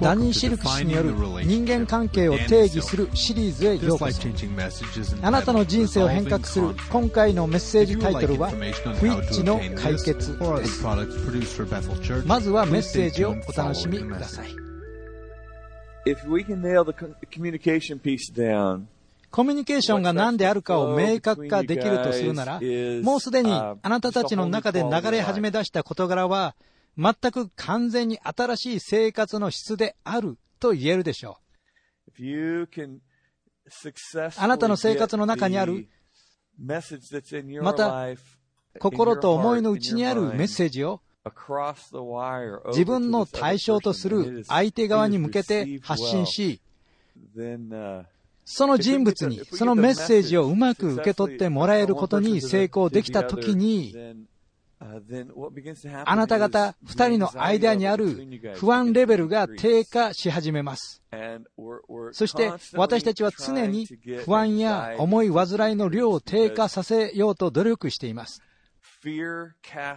ダニー・シルク氏による人間関係を定義するシリーズへようこそ。あなたの人生を変革する今回のメッセージタイトルは「フィッチの解決」です。まずはメッセージをお楽しみください。コミュニケーションが何であるかを明確化できるとするなら、もうすでにあなたたちの中で流れ始め出した事柄は、全く完全に新しい生活の質であると言えるでしょう。あなたの生活の中にある、また心と思いのうちにあるメッセージを、自分の対象とする相手側に向けて発信し、その人物にそのメッセージをうまく受け取ってもらえることに成功できたときに、あなた方2人の間にある不安レベルが低下し始めます。そして私たちは常に不安や思い煩いの量を低下させようと努力しています。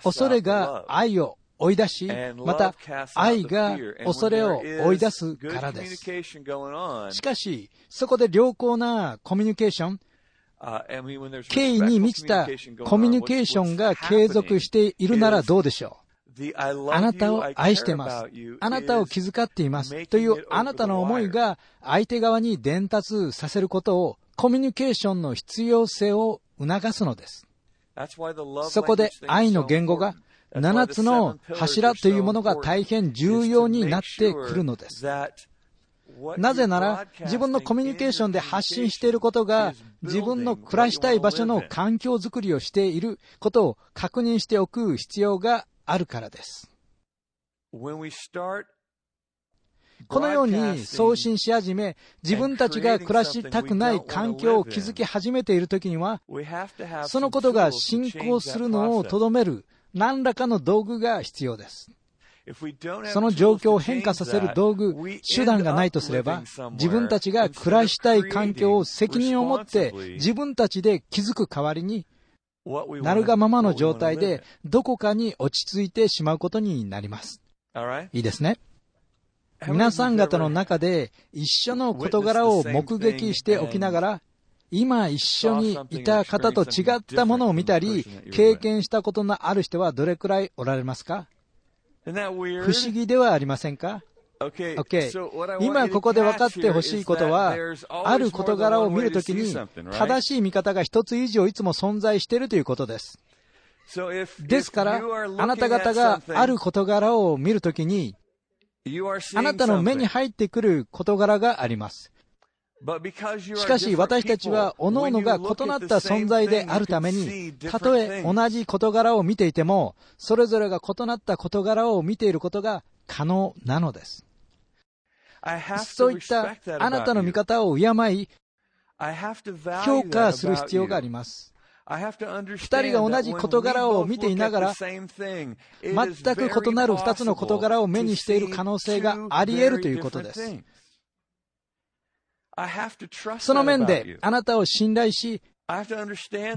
恐れが愛を追い出し、また愛が恐れを追い出すからです。しかし、そこで良好なコミュニケーション、敬意に満ちたコミュニケーションが継続しているならどうでしょうあなたを愛してます。あなたを気遣っています。というあなたの思いが相手側に伝達させることをコミュニケーションの必要性を促すのです。そこで愛の言語が7つの柱というものが大変重要になってくるのです。なぜなら自分のコミュニケーションで発信していることが自分の暮らしたい場所の環境づくりをしていることを確認しておく必要があるからです。このように送信し始め、自分たちが暮らしたくない環境を築き始めているときには、そのことが進行するのを.とどめる何らかの道具が必要です。その状況を変化させる道具手段がないとすれば自分たちが暮らしたい環境を責任を持って自分たちで築く代わりに、なるがままの状態で.どこかに落ち着いてしまうことになります。いいですね。皆さん方の中で一緒の事柄を目撃しておきながら、今一緒にいた方と違ったものを見たり、経験したことのある人はどれくらいおられますか?不思議ではありませんか？ok 今ここで分かってほしいことは、ある事柄を見るときに、正しい見方が一つ以上いつも存在しているということです。ですから、あなた方がある事柄を見るときに、あなたの目に入ってくる事柄があります。しかし私たちは各々が異なった存在であるためにたとえ同じ事柄を見ていてもそれぞれが異なった事柄を見ていることが可能なのですそういったあなたの見方を敬い評価する必要があります二人が同じ事柄を見ていながら全く異なる二つの事柄を目にしている可能性があり得るということですその面で、あなたを信頼し、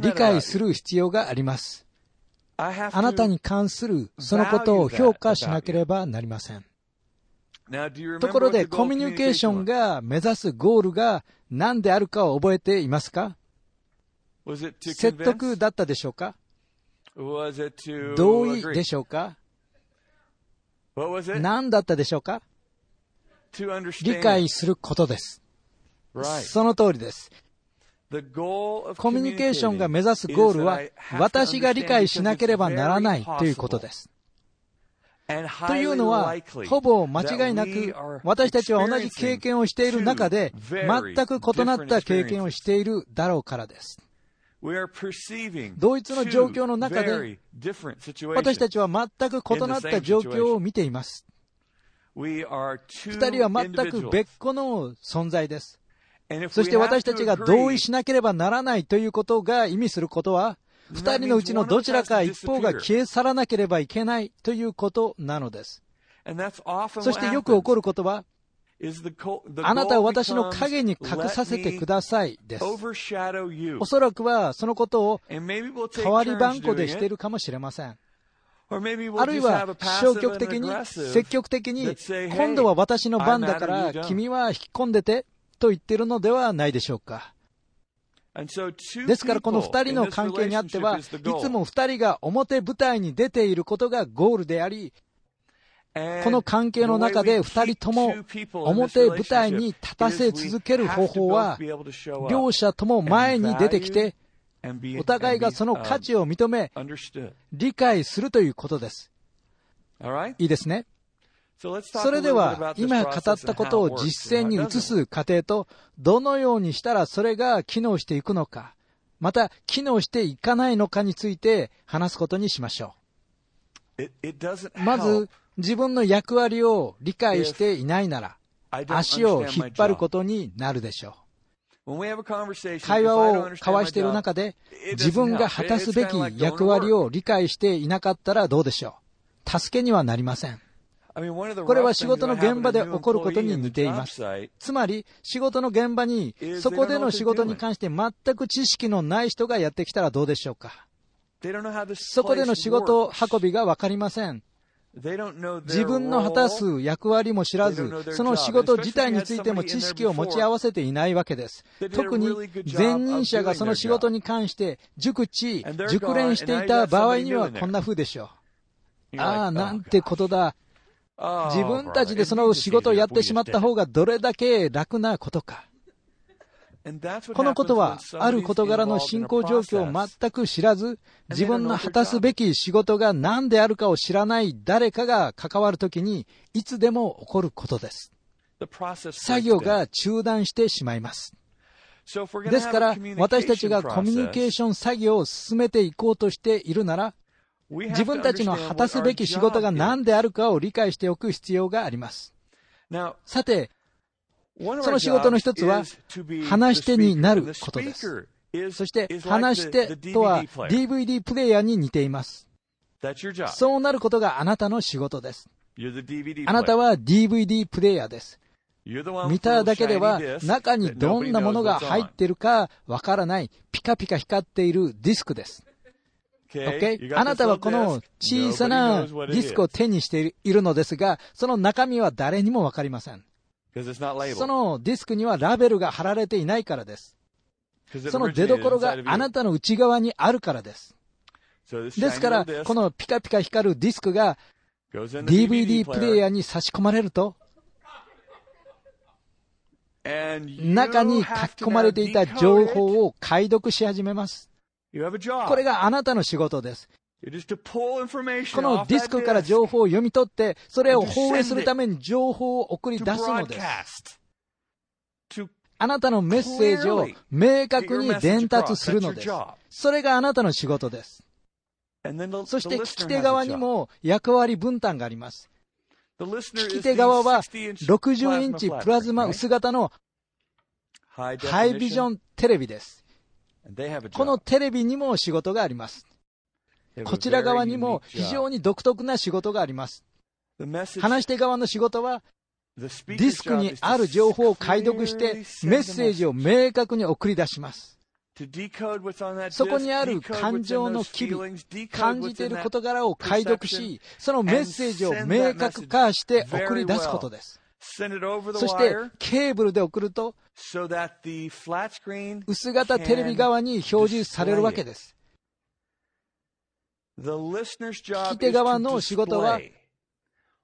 理解する必要があります。あなたに関するそのことを評価しなければなりません。ところで、コミュニケーションが目指すゴールが何であるかを覚えていますか？説得だったでしょうか？同意でしょうか？何だったでしょうか？理解することです。その通りです。コミュニケーションが目指すゴールは私が理解しなければならないということです。というのは、ほぼ間違いなく、私たちは同じ経験をしている中で、全く異なった経験をしているだろうからです。同一の状況の中で、私たちは全く異なった状況を見ています。二人は全く別個の存在です。そして私たちが同意しなければならないということが意味することは、二人のうちのどちらか一方が消え去らなければいけないということなのです。そしてよく起こることは、あなたは私の影に隠させてくださいです。おそらくはそのことを代わり番号でしているかもしれません。あるいは消極的に、積極的に、今度は私の番だから君は引き込んでてと言ってるのではないでしょうか。ですからこの二人の関係にあっては、いつも二人が表舞台に出ていることがゴールであり、この関係の中で二人とも表舞台に立たせ続ける方法は、両者とも前に出てきて、お互いがその価値を認め、理解するということです。いいですね。それでは、今語ったことを実践に移す過程と、どのようにしたらそれが機能していくのか、また機能していかないのかについて話すことにしましょう。まず、自分の役割を理解していないなら、足を引っ張ることになるでしょう。会話を交わしている中で、自分が果たすべき役割を理解していなかったらどうでしょう。助けにはなりません。これは仕事の現場で起こることに似ています。つまり、仕事の現場に、そこでの仕事に関して全く知識のない人がやってきたらどうでしょうか。そこでの仕事運びがわかりません。自分の果たす役割も知らず、その仕事自体についても知識を持ち合わせていないわけです。特に前任者がその仕事に関して熟知、熟練していた場合にはこんな風でしょう。ああ、なんてことだ。自分たちでその仕事をやってしまった方がどれだけ楽なことか。このことは、ある事柄の進行状況を全く知らず、自分の果たすべき仕事が何であるかを知らない誰かが関わるときに、いつでも起こることです。作業が中断してしまいます。ですから、私たちがコミュニケーション作業を進めていこうとしているなら、自分たちの果たすべき仕事が何であるかを理解しておく必要があります。さて、その仕事の一つは、話し手になることです。そして、話し手とは DVD プレイヤーに似ています。そうなることがあなたの仕事です。あなたは DVD プレイヤーです。見ただけでは中にどんなものが入っているかわからないピカピカ光っているディスクです。Okay? あなたはこの小さなディスクを手にしているのですが、その中身は誰にもわかりません。そのディスクにはラベルが貼られていないからです。その出所があなたの内側にあるからです。ですから、このピカピカ光るディスクが DVD プレイヤーに差し込まれると、中に書き込まれていた情報を解読し始めます。これがあなたの仕事です。このディスクから情報を読み取って、それを放映するために情報を送り出すのです。あなたのメッセージを明確に伝達するのです。それがあなたの仕事です。そして聞き手側にも役割分担があります。聞き手側は60インチプラズマ薄型のハイビジョンテレビです。このテレビにも仕事があります。こちら側にも非常に独特な仕事があります。話し手側の仕事は、ディスクにある情報を解読して、メッセージを明確に送り出します。そこにある感情の機微、感じている事柄を解読し、そのメッセージを明確化して送り出すことです。そして、ケーブルで送ると、薄型テレビ側に表示されるわけです。聞き手側の仕事は、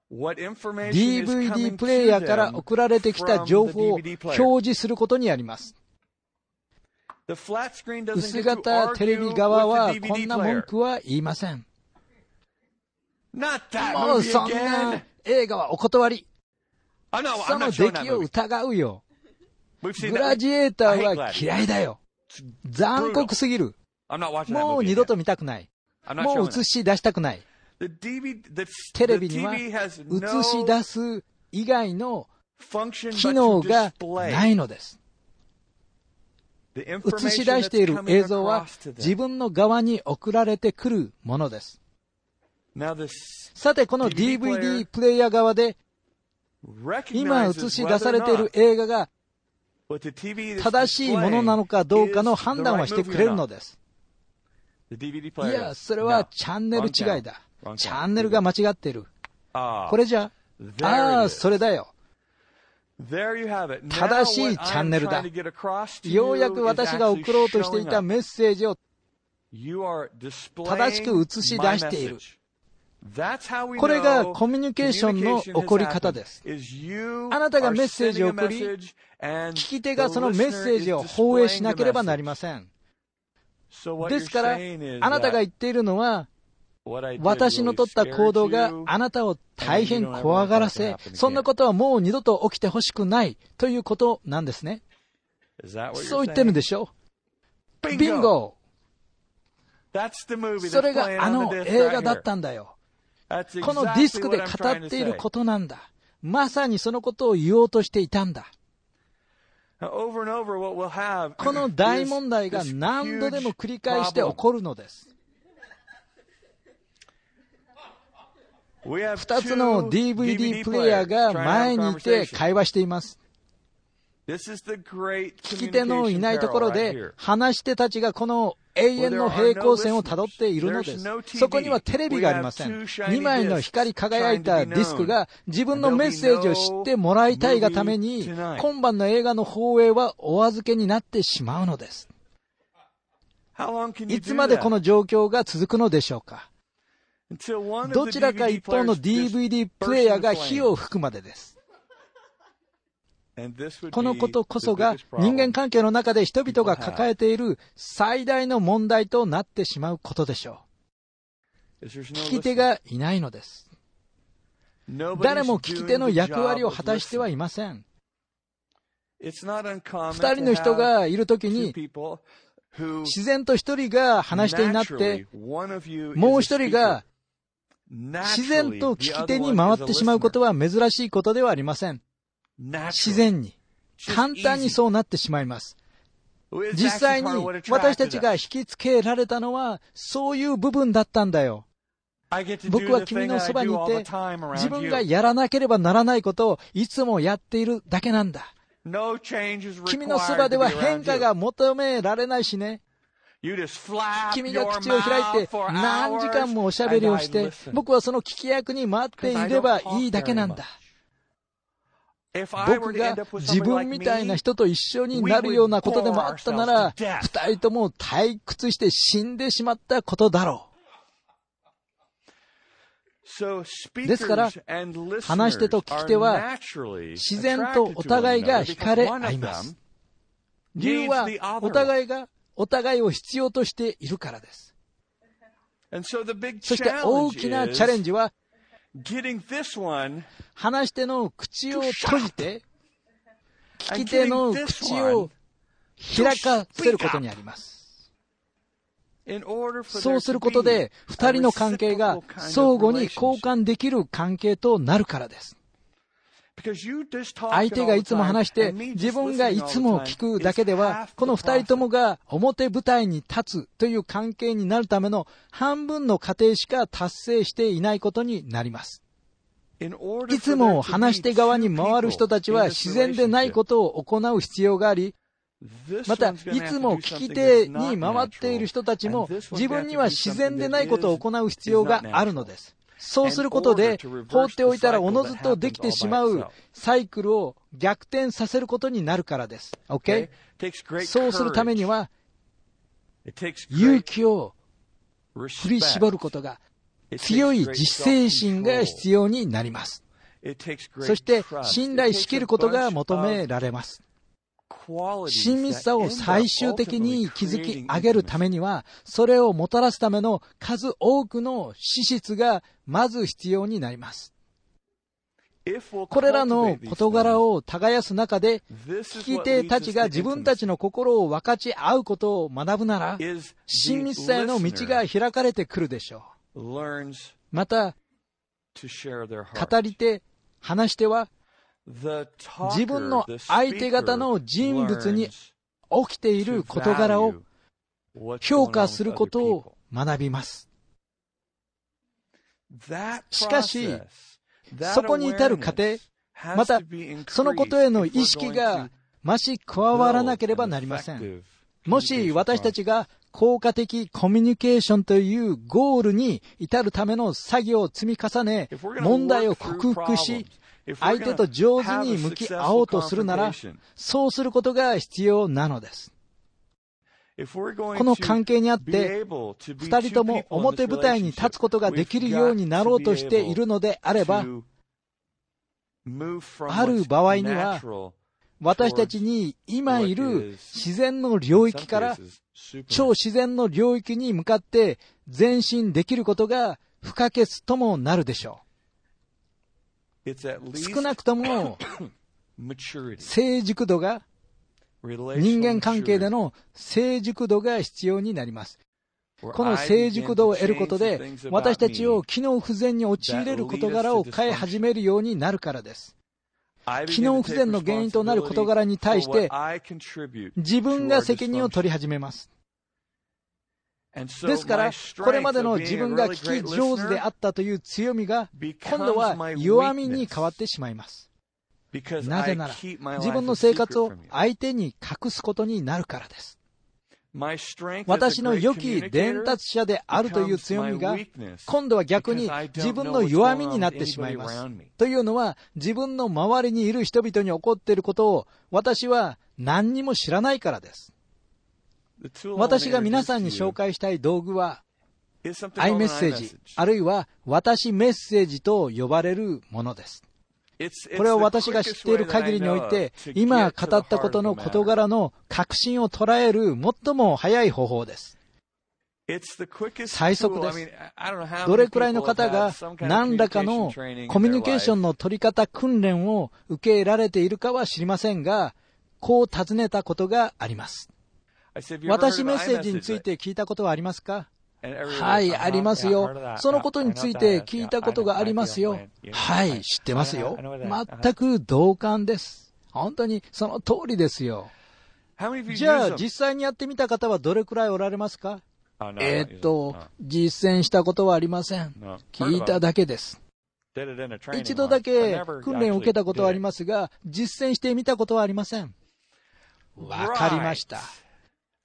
DVD プレイヤーから送られてきた情報を表示することにあります。薄型テレビ側はこんな文句は言いません。もうそんな映画はお断り。その出来を疑うよ。グラジエーターは嫌いだよ。残酷すぎる。もう二度と見たくない。もう映し出したくない。テレビには映し出す以外の機能がないのです。映し出している映像は自分の側に送られてくるものです。さて、この DVD プレイヤー側で今映し出されている映画が正しいものなのかどうかの判断はしてくれるのです。いや、それはチャンネル違いだ。チャンネルが間違ってる。これじゃ、ああ、それだよ。正しいチャンネルだ。ようやく私が送ろうとしていたメッセージを正しく映し出している。これがコミュニケーションの起こり方です。あなたがメッセージを送り、聞き手がそのメッセージを放映しなければなりません。ですから、あなたが言っているのは、私の取った行動があなたを大変怖がらせ、そんなことはもう二度と起きてほしくないということなんですね。そう言ってるんでしょ？ビンゴそれがあの映画だったんだよ。このディスクで語っていることなんだ。まさにそのことを言おうとしていたんだ。この大問題が何度でも繰り返して起こるのです。二つの DVD プレイヤーが前にいて会話しています。聞き手のいないところで話し手たちがこの永遠の平行線をたどっているのです。そこにはテレビがありません。2枚の光り輝いたディスクが自分のメッセージを知ってもらいたいがために、今晩の映画の放映はお預けになってしまうのです。いつまでこの状況が続くのでしょうか？どちらか一方の DVD プレイヤーが火を吹くまでです。このことこそが人間関係の中で人々が抱えている最大の問題となってしまうことでしょう。聞き手がいないのです。誰も聞き手の役割を果たしてはいません。二人の人がいるときに、自然と一人が話し手になって、もう一人が自然と聞き手に回ってしまうことは珍しいことではありません。自然に、簡単にそうなってしまいます。実際に私たちが引きつけられたのはそういう部分だったんだよ。僕は君のそばにいて自分がやらなければならないことをいつもやっているだけなんだ。君のそばでは変化が求められないしね。君が口を開いて何時間もおしゃべりをして僕はその聞き役に待っていればいいだけなんだ。僕が自分みたいな人と一緒になるようなことでもあったなら、二人とも退屈して死んでしまったことだろう。ですから、話し手と聞き手は自然とお互いが惹かれ合います。理由はお互いがお互いを必要としているからです。そして大きなチャレンジは話し手の口を閉じて、聞き手の口を開かせることにあります。そうすることで、二人の関係が相互に交換できる関係となるからです。相手がいつも話して、自分がいつも聞くだけでは、この二人ともが表舞台に立つという関係になるための半分の過程しか達成していないことになります。いつも話し手側に回る人たちは自然でないことを行う必要があり、また、いつも聞き手に回っている人たちも自分には自然でないことを行う必要があるのです。そうすることで、放っておいたらおのずとできてしまうサイクルを逆転させることになるからです。OK? そうするためには、勇気を振り絞ることが、強い自制心が必要になります。そして、信頼しきることが求められます。親密さを最終的に築き上げるためには、それをもたらすための数多くの資質がまず必要になります。これらの事柄を耕す中で、聞き手たちが自分たちの心を分かち合うことを学ぶなら、親密さへの道が開かれてくるでしょう。また、語り手、話し手は、自分の相手方の人物に起きている事柄を評価することを学びます。しかし、そこに至る過程、またそのことへの意識が増し加わらなければなりません。もし私たちが効果的コミュニケーションというゴールに至るための作業を積み重ね、問題を克服し、相手と上手に向き合おうとするなら、そうすることが必要なのです。この関係にあって、二人とも表舞台に立つことができるようになろうとしているのであれば、ある場合には、私たちに今いる自然の領域から超自然の領域に向かって前進できることが不可欠ともなるでしょう。少なくとも 成熟度が人間関係での成熟度が必要になります。この成熟度を得ることで、私たちを機能不全に陥れる事柄を変え始めるようになるからです。機能不全の原因となる事柄に対して、自分が責任を取り始めます。ですから、これまでの自分が聞き上手であったという強みが、今度は弱みに変わってしまいます。なぜなら、自分の生活を相手に隠すことになるからです。私の良き伝達者であるという強みが、今度は逆に自分の弱みになってしまいます。というのは、自分の周りにいる人々に起こっていることを、私は何にも知らないからです。私が皆さんに紹介したい道具は、アイメッセージ、あるいは私メッセージと呼ばれるものです。これは私が知っている限りにおいて、今語ったことの事柄の確信を捉える最も早い方法です。最速です。どれくらいの方が何らかのコミュニケーションの取り方訓練を受けられているかは知りませんが、こう尋ねたことがあります。私メッセージについて聞いたことはありますか？はい、ありますよ。そのことについて聞いたことがありますよ。はい、知ってますよ。全く同感です。本当にその通りですよ。じゃあ、実際にやってみた方はどれくらいおられますかえー、っと、実践したことはありません。聞いただけです。一度だけ訓練を受けたことはありますが、実践してみたことはありません。わかりました。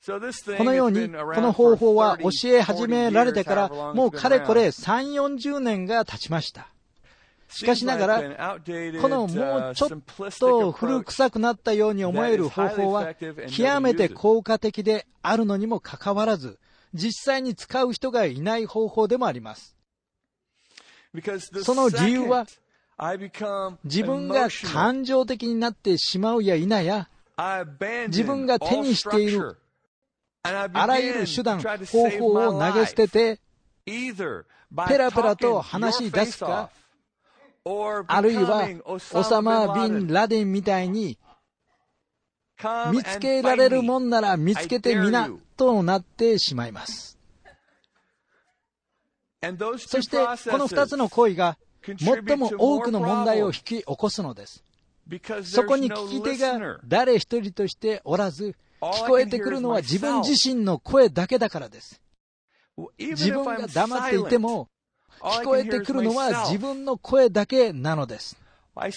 このように、この方法は教え始められてから、もうかれこれ3、40年が経ちました。しかしながら、このもうちょっと古臭くなったように思える方法は、極めて効果的であるのにもかかわらず、実際に使う人がいない方法でもあります。その理由は、自分が感情的になってしまうや否や、自分が手にしているあらゆる手段、方法を投げ捨てて、ペラペラと話し出すか、あるいは、オサマ・ビン・ラデンみたいに、見つけられるもんなら見つけてみな、となってしまいます。そして、この二つの行為が、最も多くの問題を引き起こすのです。そこに聞き手が誰一人としておらず、聞こえてくるのは自分自身の声だけだからです。自分が黙っていても、聞こえてくるのは自分の声だけなのです。あ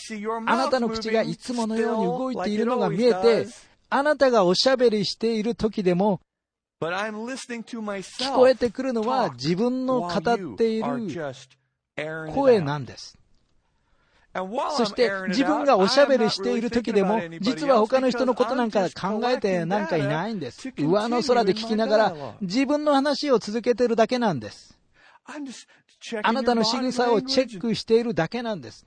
なたの口がいつものように動いているのが見えて、あなたがおしゃべりしている時でも、聞こえてくるのは自分の語っている声なんです。そして自分がおしゃべりしている時でも、実は他の人のことなんか考えてなんかいないんです。上の空で聞きながら自分の話を続けているだけなんです。あなたの仕草をチェックしているだけなんです。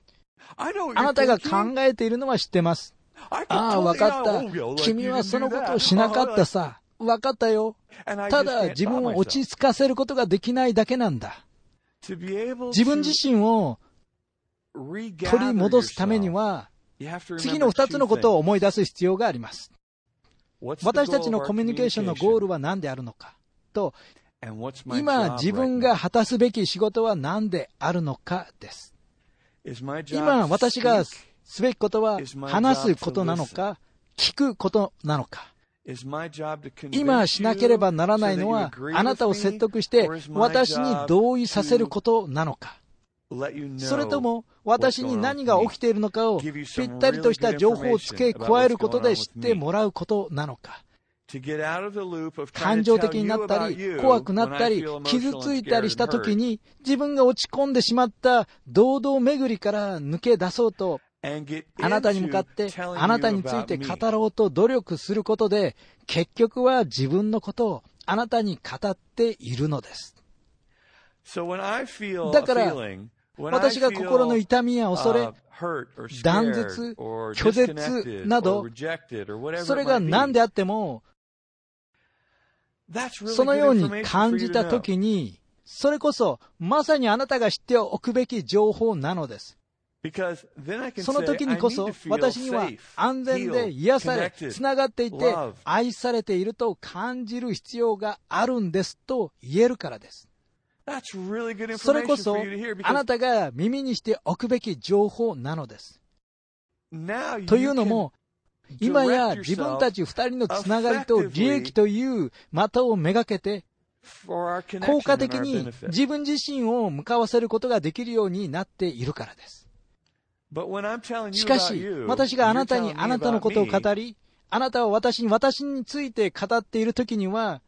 あなたが考えているのは知ってます。ああ、わかった。君はそのことをしなかったさ。わかったよ。ただ自分を落ち着かせることができないだけなんだ。自分自身を取り戻すためには、次の2つのことを思い出す必要があります。私たちのコミュニケーションのゴールは何であるのか？と、今自分が果たすべき仕事は何であるのかです。今私がすべきことは話すことなのか、聞くことなのか？今しなければならないのは、あなたを説得して私に同意させることなのか？それとも私に何が起きているのかをぴったりとした情報を付け加えることで知ってもらうことなのか。感情的になったり、怖くなったり、傷ついたりした時に、自分が落ち込んでしまった堂々巡りから抜け出そうと、あなたに向かって、あなたについて語ろうと努力することで、結局は自分のことをあなたに語っているのです。だから、私が心の痛みや恐れ、断絶、拒絶など、それが何であっても、そのように感じたときに、それこそまさにあなたが知っておくべき情報なのです。その時にこそ私には安全で癒され、つながっていて、愛されていると感じる必要があるんですと言えるからです。それこそあなたが耳にしておくべき情報なのです。というのも、今や自分たち二人のつながりと利益という的をめがけて、効果的に自分自身を向かわせることができるようになっているからです。しかし、私があなたにあなたのことを語り、あなたは私に私について語っているときには、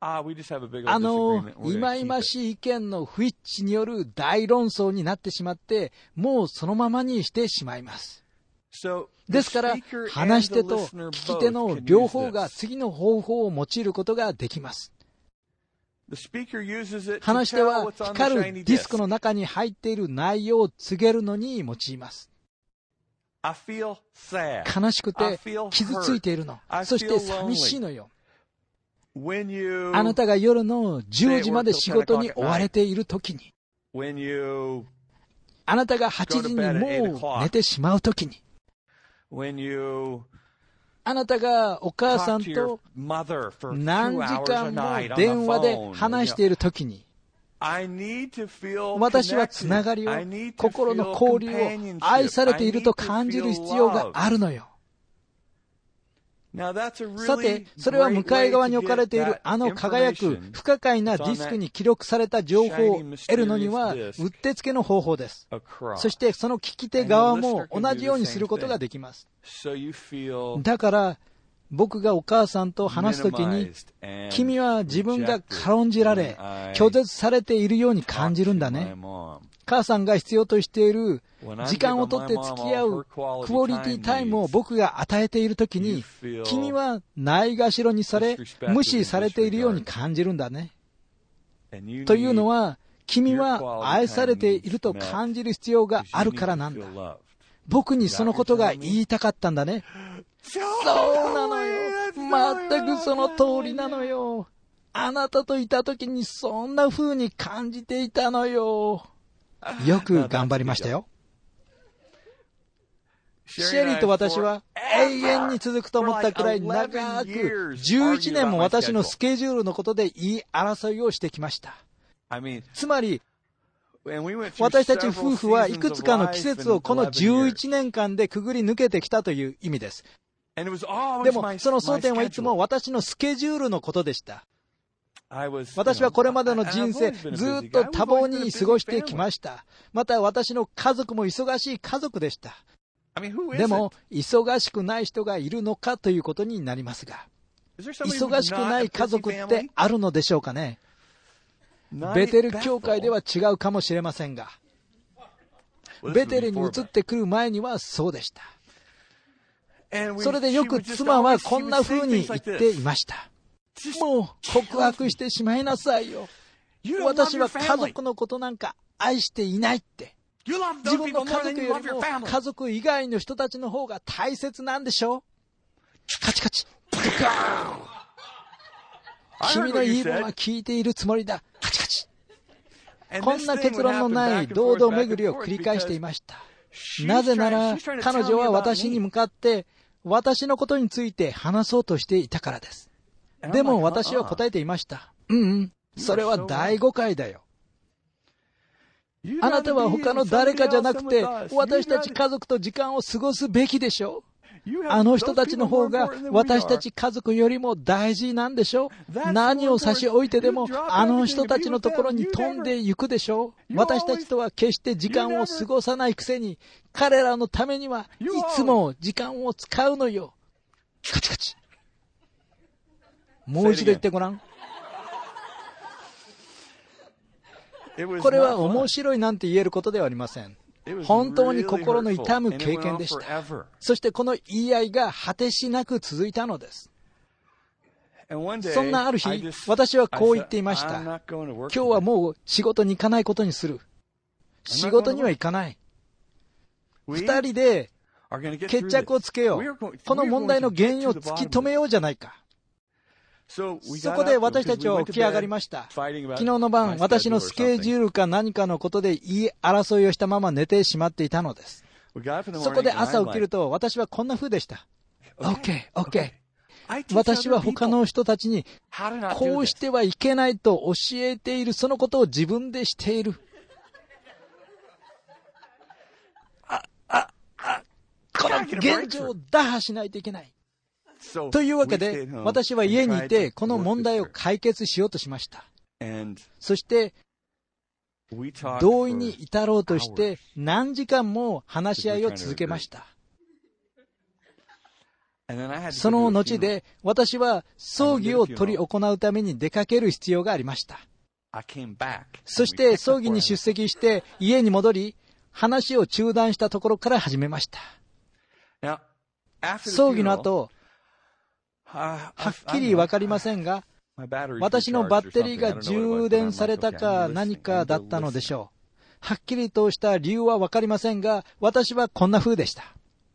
あの、いまいましい意見の不一致による大論争になってしまって、もうそのままにしてしまいます。ですから、話し手と聞き手の両方が次の方法を用いることができます。話し手は光るディスクの中に入っている内容を告げるのに用います。悲しくて傷ついているの。そして寂しいのよ。あなたが夜の10時まで仕事に追われている時に、あなたが8時にもう寝てしまう時に、あなたがお母さんと何時間も電話で話しているときに、私はつながりを、心の交流を愛されていると感じる必要があるのよ。さて、それは向かい側に置かれているあの輝く不可解なディスクに記録された情報を得るのには、うってつけの方法です。そしてその聞き手側も同じようにすることができます。だから、僕がお母さんと話すときに、君は自分が軽んじられ、拒絶されているように感じるんだね。母さんが必要としている時間をとって付き合うクオリティタイムを僕が与えているときに、君はないがしろにされ、無視されているように感じるんだね。というのは、君は愛されていると感じる必要があるからなんだ。僕にそのことが言いたかったんだね。そうなのよ。全くその通りなのよ。あなたといた時にそんな風に感じていたのよ。よく頑張りましたよ。シェリーと私は永遠に続くと思ったくらい長く11年も私のスケジュールのことで言い争いをしてきました。つまり、私たち夫婦はいくつかの季節をこの11年間でくぐり抜けてきたという意味です。でも、その争点はいつも私のスケジュールのことでした。私はこれまでの人生、ずっと多忙に過ごしてきました。また私の家族も忙しい家族でした。でも、忙しくない人がいるのかということになりますが、忙しくない家族ってあるのでしょうかね？ベテル教会では違うかもしれませんが、ベテルに移ってくる前にはそうでした。それでよく妻はこんな風に言っていました。もう告白してしまいなさいよ。私は家族のことなんか愛していないって。自分の家族よりも家族以外の人たちの方が大切なんでしょ？カチカチ。ブカーン君の言い分は聞いているつもりだ。カチカチ。こんな結論のない堂々巡りを繰り返していました。なぜなら、彼女は私に向かって、私のことについて話そうとしていたからです。でも私は答えていました。うん、うん、それは大誤解だよ。あなたは他の誰かじゃなくて、私たち家族と時間を過ごすべきでしょう。あの人たちの方が私たち家族よりも大事なんでしょう何を差し置いてでもあの人たちのところに飛んで行くでしょう私たちとは決して時間を過ごさないくせに彼らのためにはいつも時間を使うのよ。カチカチ。もう一度言ってごらん。これは面白いなんて言えることではありません。本当に心の痛む経験でした。そしてこの言い合いが果てしなく続いたのです。そんなある日、私はこう言っていました。今日はもう仕事に行かないことにする。仕事には行かない。二人で決着をつけよう。この問題の原因を突き止めようじゃないか。そこで私たちは起き上がりました。昨日の晩、私のスケジュールか何かのことで言い争いをしたまま寝てしまっていたのです。そこで朝起きると、私はこんな風でした。OK, OK. 私は他の人たちに、こうしてはいけないと教えている、そのことを自分でしている。この現状を打破しないといけない。というわけで、私は家にいて、この問題を解決しようとしました。そして、同意に至ろうとして、何時間も話し合いを続けました。その後で、私は葬儀を執り行うために出かける必要がありました。そして葬儀に出席して家に戻り、話を中断したところから始めました。葬儀の後、はっきりわかりませんが、私のバッテリーが充電されたか何かだったのでしょう。はっきりとした理由はわかりませんが、私はこんな風でした。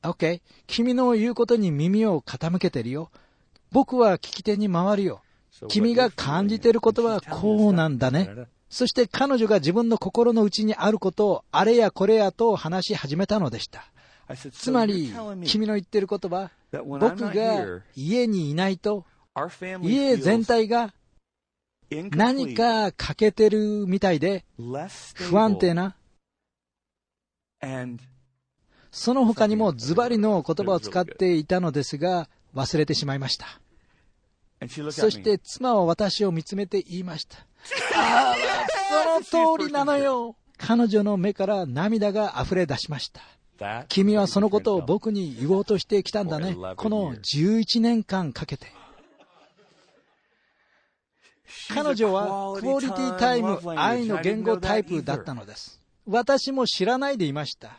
OK。君の言うことに耳を傾けてるよ。僕は聞き手に回るよ。君が感じてることはこうなんだね。そして彼女が自分の心の内にあることをあれやこれやと話し始めたのでした。つまり、君の言ってることは、僕が家にいないと、家全体が何か欠けてるみたいで、不安定な、その他にもズバリの言葉を使っていたのですが、忘れてしまいました。そして妻は私を見つめて言いました。ああ、その通りなのよ。彼女の目から涙が溢れ出しました。君はそのことを僕に言おうとしてきたんだね。この11年間かけて。彼女はクオリティタイム愛の言語タイプだったのです。私も知らないでいました。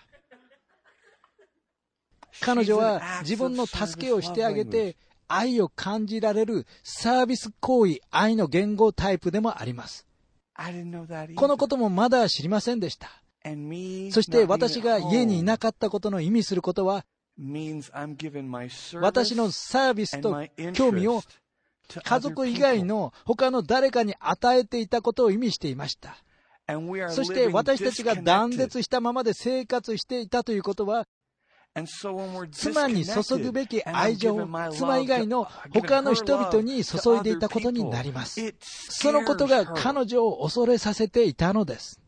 彼女は自分の助けをしてあげて愛を感じられるサービス行為愛の言語タイプでもあります。このこともまだ知りませんでした。そして私が家にいなかったことの意味することは、私のサービスと興味を家族以外の他の誰かに与えていたことを意味していました。そして私たちが断絶したままで生活していたということは、妻に注ぐべき愛情を妻以外の他の人々に注いでいたことになります。そのことが彼女を恐れさせていたのです。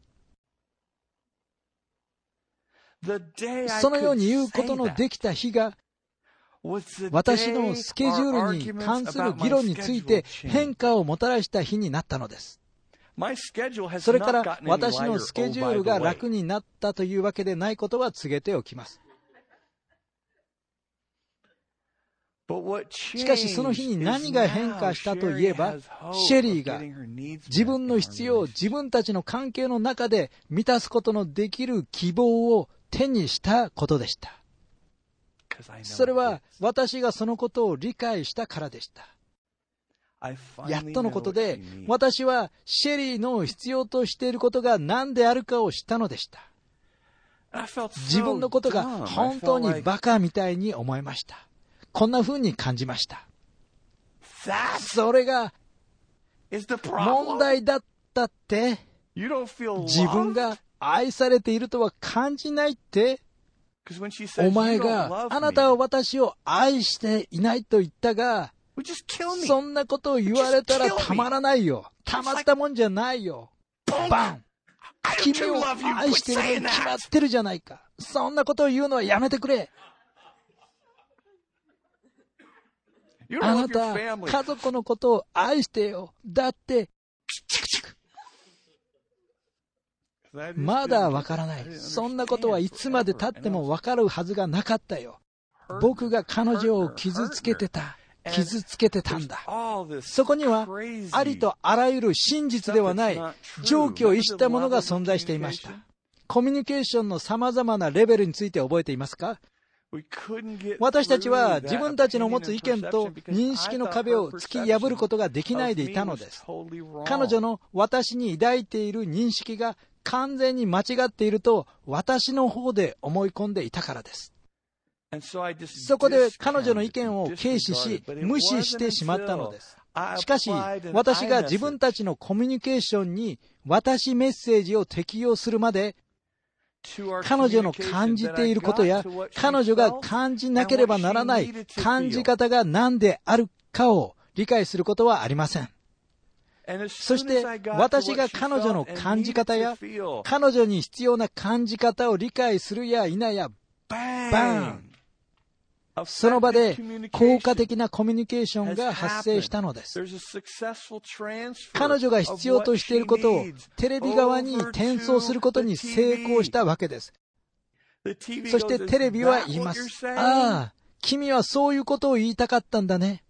そのように言うことのできた日が、私のスケジュールに関する議論について変化をもたらした日になったのです。それから私のスケジュールが楽になったというわけでないことは告げておきます。しかしその日に何が変化したといえば、シェリーが自分の必要を自分たちの関係の中で満たすことのできる希望を手にしたことでした。それは私がそのことを理解したからでした。やっとのことで、私はシェリーの必要としていることが何であるかを知ったのでした。自分のことが本当にバカみたいに思いました。こんな風に感じました。それが問題だったって自分が愛されているとは感じないってお前があなたは私を愛していないと言ったが、そんなことを言われたらたまらないよ。たまったもんじゃないよ。バン君を愛しているに決まってるじゃないか。そんなことを言うのはやめてくれ。あなた、家族のことを愛してよ。だって、まだわからない。そんなことはいつまで経ってもわかるはずがなかったよ。僕が彼女を傷つけてた。傷つけてたんだ。そこには、ありとあらゆる真実ではない常軌を逸したものが存在していました。コミュニケーションの様々なレベルについて覚えていますか？私たちは自分たちの持つ意見と認識の壁を突き破ることができないでいたのです。彼女の私に抱いている認識が完全に間違っていると私の方で思い込んでいたからです。そこで彼女の意見を軽視し、無視してしまったのです。しかし、私が自分たちのコミュニケーションに私メッセージを適用するまで、彼女の感じていることや、彼女が感じなければならない感じ方が何であるかを理解することはありません。そして私が彼女の感じ方や彼女に必要な感じ方を理解するや否や、バーンその場で効果的なコミュニケーションが発生したのです。彼女が必要としていることをテレビ側に転送することに成功したわけです。そしてテレビは言います。ああ、君はそういうことを言いたかったんだね。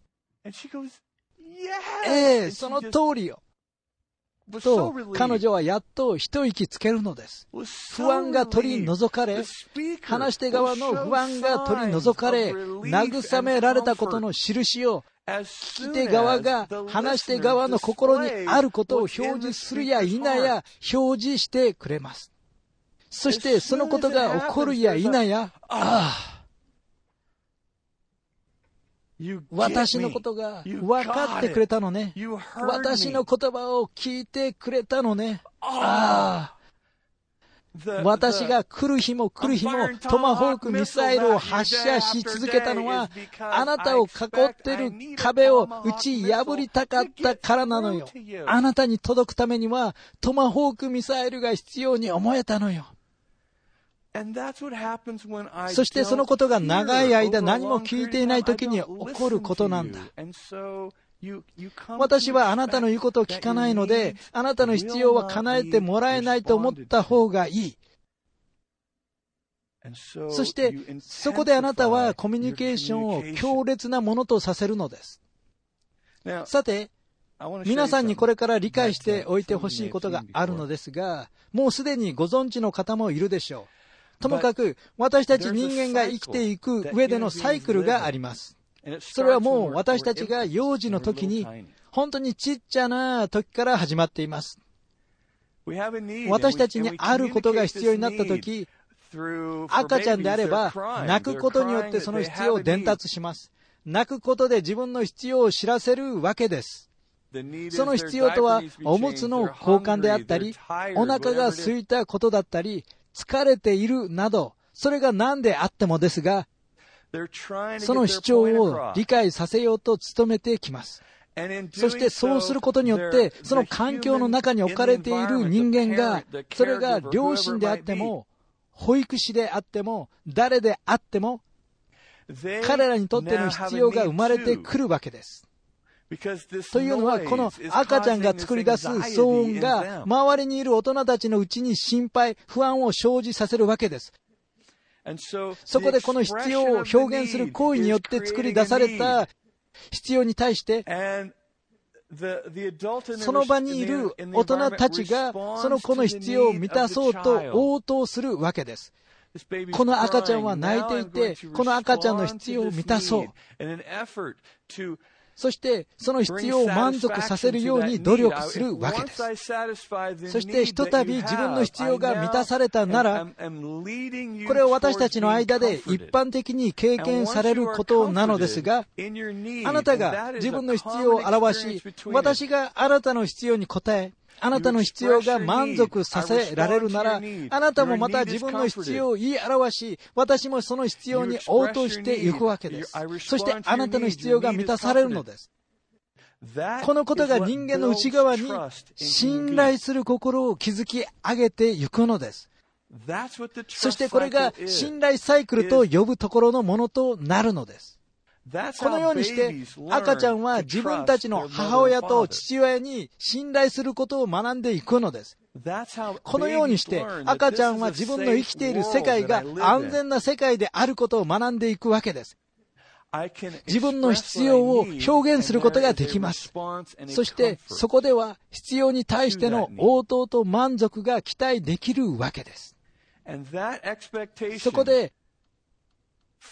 ええ、その通りよ。と、彼女はやっと一息つけるのです。不安が取り除かれ、話し手側の不安が取り除かれ、慰められたことの印を、聞き手側が話し手側の心にあることを表示するや否や表示してくれます。そしてそのことが起こるや否や、ああ、私のことが分かってくれたのね。私の言葉を聞いてくれたのね。ああ。私が来る日も来る日もトマホークミサイルを発射し続けたのは、あなたを囲ってる壁を打ち破りたかったからなのよ。あなたに届くためにはトマホークミサイルが必要に思えたのよ。そしてそのことが長い間何も聞いていない時に起こることなんだ。私はあなたの言うことを聞かないので、あなたの必要は叶えてもらえないと思った方がいい。そして、そこであなたはコミュニケーションを強烈なものとさせるのです。さて、皆さんにこれから理解しておいてほしいことがあるのですが、もうすでにご存知の方もいるでしょう。ともかく、私たち人間が生きていく上でのサイクルがあります。それはもう私たちが幼児の時に、本当にちっちゃな時から始まっています。私たちにあることが必要になった時、赤ちゃんであれば、泣くことによってその必要を伝達します。泣くことで自分の必要を知らせるわけです。その必要とは、おむつの交換であったり、お腹が空いたことだったり、疲れているなど、それが何であってもですが、その主張を理解させようと努めてきます。そしてそうすることによって、その環境の中に置かれている人間が、それが両親であっても、保育士であっても、誰であっても、彼らにとっての必要が生まれてくるわけです。というのは、この赤ちゃんが作り出す騒音が、周りにいる大人たちのうちに心配、不安を生じさせるわけです。そこでこの必要を表現する行為によって作り出された必要に対して、その場にいる大人たちが、その子の必要を満たそうと応答するわけです。この赤ちゃんは泣いていて、この赤ちゃんの必要を満たそう。そして、その必要を満足させるように努力するわけです。そして、ひとたび自分の必要が満たされたなら、これを私たちの間で一般的に経験されることなのですが、あなたが自分の必要を表し、私があなたの必要に応え、あなたの必要が満足させられるなら、あなたもまた自分の必要を言い表し、私もその必要に応答していくわけです。そしてあなたの必要が満たされるのです。このことが人間の内側に信頼する心を築き上げていくのです。そしてこれが信頼サイクルと呼ぶところのものとなるのです。このようにして、赤ちゃんは自分たちの母親と父親に信頼することを学んでいくのです。このようにして、赤ちゃんは自分の生きている世界が安全な世界であることを学んでいくわけです。自分の必要を表現することができます。そしてそこでは必要に対しての応答と満足が期待できるわけです。そこで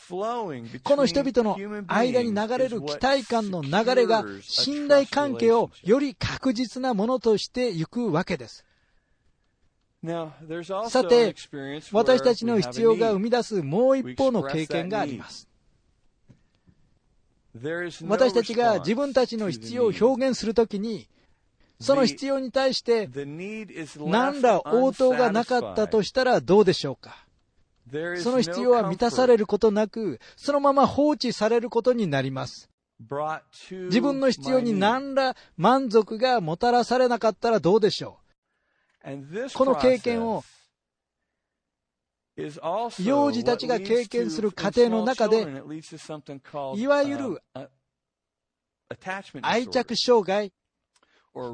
この人々の間に流れる期待感の流れが信頼関係をより確実なものとしていくわけです。さて、私たちの必要が生み出すもう一方の経験があります。私たちが自分たちの必要を表現するときに、その必要に対して何ら応答がなかったとしたらどうでしょうか？その必要は満たされることなく、そのまま放置されることになります。自分の必要に何ら満足がもたらされなかったらどうでしょうこの経験を幼児たちが経験する過程の中で、いわゆる愛着障害、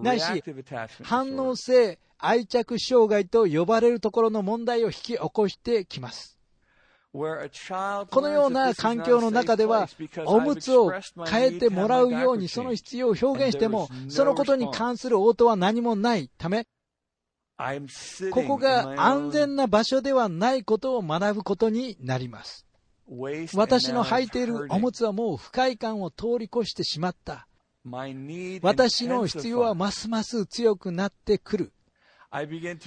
ないし反応性愛着障害と呼ばれるところの問題を引き起こしてきます。このような環境の中では、おむつを変えてもらうようにその必要を表現しても、そのことに関する応答は何もないため、ここが安全な場所ではないことを学ぶことになります。私の履いているおむつはもう不快感を通り越してしまった。私の必要はますます強くなってくる。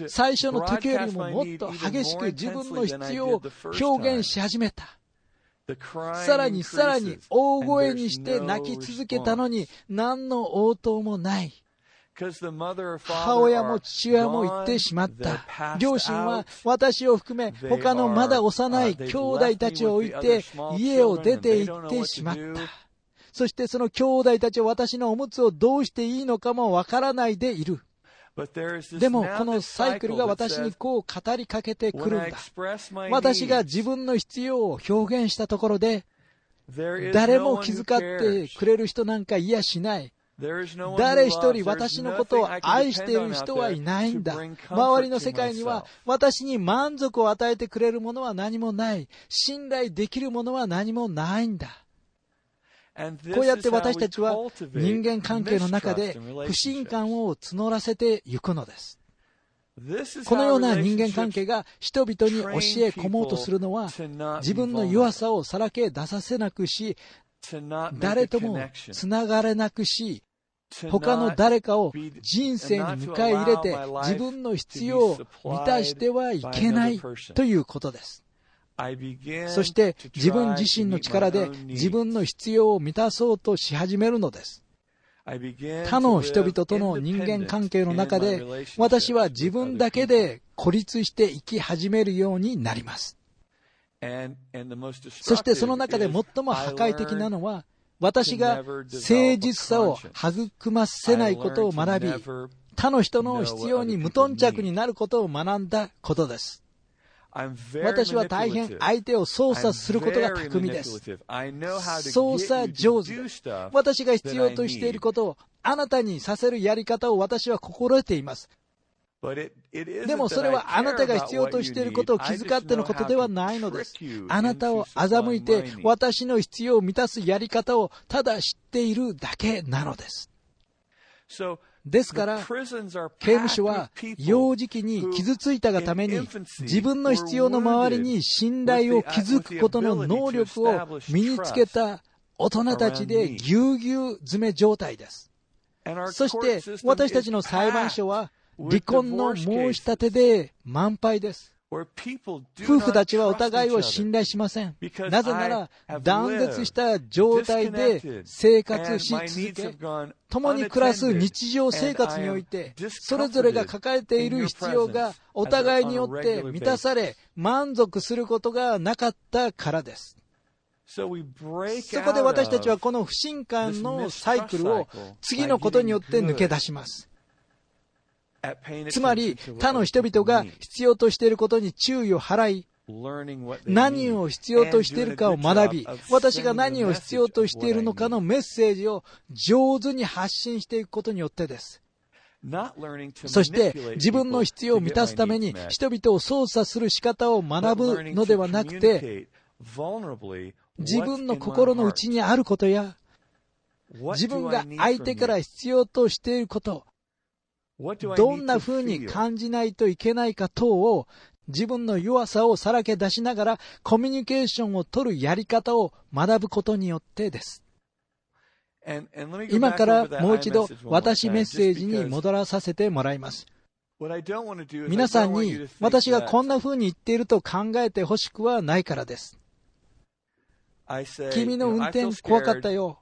最初の時よりももっと激しく自分の必要を表現し始めた。さらにさらに大声にして泣き続けたのに何の応答もない。母親も父親も言ってしまった。両親は私を含め他のまだ幼い兄弟たちを置いて家を出て行ってしまった。そしてその兄弟たちは私のおむつをどうしていいのかもわからないでいる。でもこのサイクルが私にこう語りかけてくるんだ。私が自分の必要を表現したところで、誰も気遣ってくれる人なんかいやしない。誰一人私のことを愛している人はいないんだ。周りの世界には私に満足を与えてくれるものは何もない。信頼できるものは何もないんだ。こうやって私たちは人間関係の中で不信感を募らせていくのです。このような人間関係が人々に教え込もうとするのは自分の弱さをさらけ出させなくし誰ともつながれなくし他の誰かを人生に迎え入れて自分の必要を満たしてはいけないということです。そして自分自身の力で自分の必要を満たそうとし始めるのです。他の人々との人間関係の中で私は自分だけで孤立して生き始めるようになります。そしてその中で最も破壊的なのは私が誠実さを育ませないことを学び他の人の必要に無頓着になることを学んだことです。私は大変相手を操作することが巧みです。操作上手です。私が必要としていることをあなたにさせるやり方を私は心得ています。でもそれはあなたが必要としていることを気遣ってのことではないのです。あなたを欺いて私の必要を満たすやり方をただ知っているだけなのです。ですから、刑務所は幼児期に傷ついたがために自分の必要の周りに信頼を築くことの能力を身につけた大人たちでぎゅうぎゅう詰め状態です。そして私たちの裁判所は離婚の申し立てで満杯です。夫婦たちはお互いを信頼しません。なぜなら、断絶した状態で生活し続け、共に暮らす日常生活において、それぞれが抱えている必要がお互いによって満たされ、満足することがなかったからです。そこで私たちはこの不信感のサイクルを次のことによって抜け出します。つまり他の人々が必要としていることに注意を払い、何を必要としているかを学び、私が何を必要としているのかのメッセージを上手に発信していくことによってです。そして自分の必要を満たすために人々を操作する仕方を学ぶのではなくて、自分の心の内にあることや、自分が相手から必要としていること、どんな風に感じないといけないか等を自分の弱さをさらけ出しながらコミュニケーションを取るやり方を学ぶことによってです。今からもう一度私メッセージに戻らさせてもらいます。皆さんに私がこんな風に言っていると考えてほしくはないからです。君の運転怖かったよ。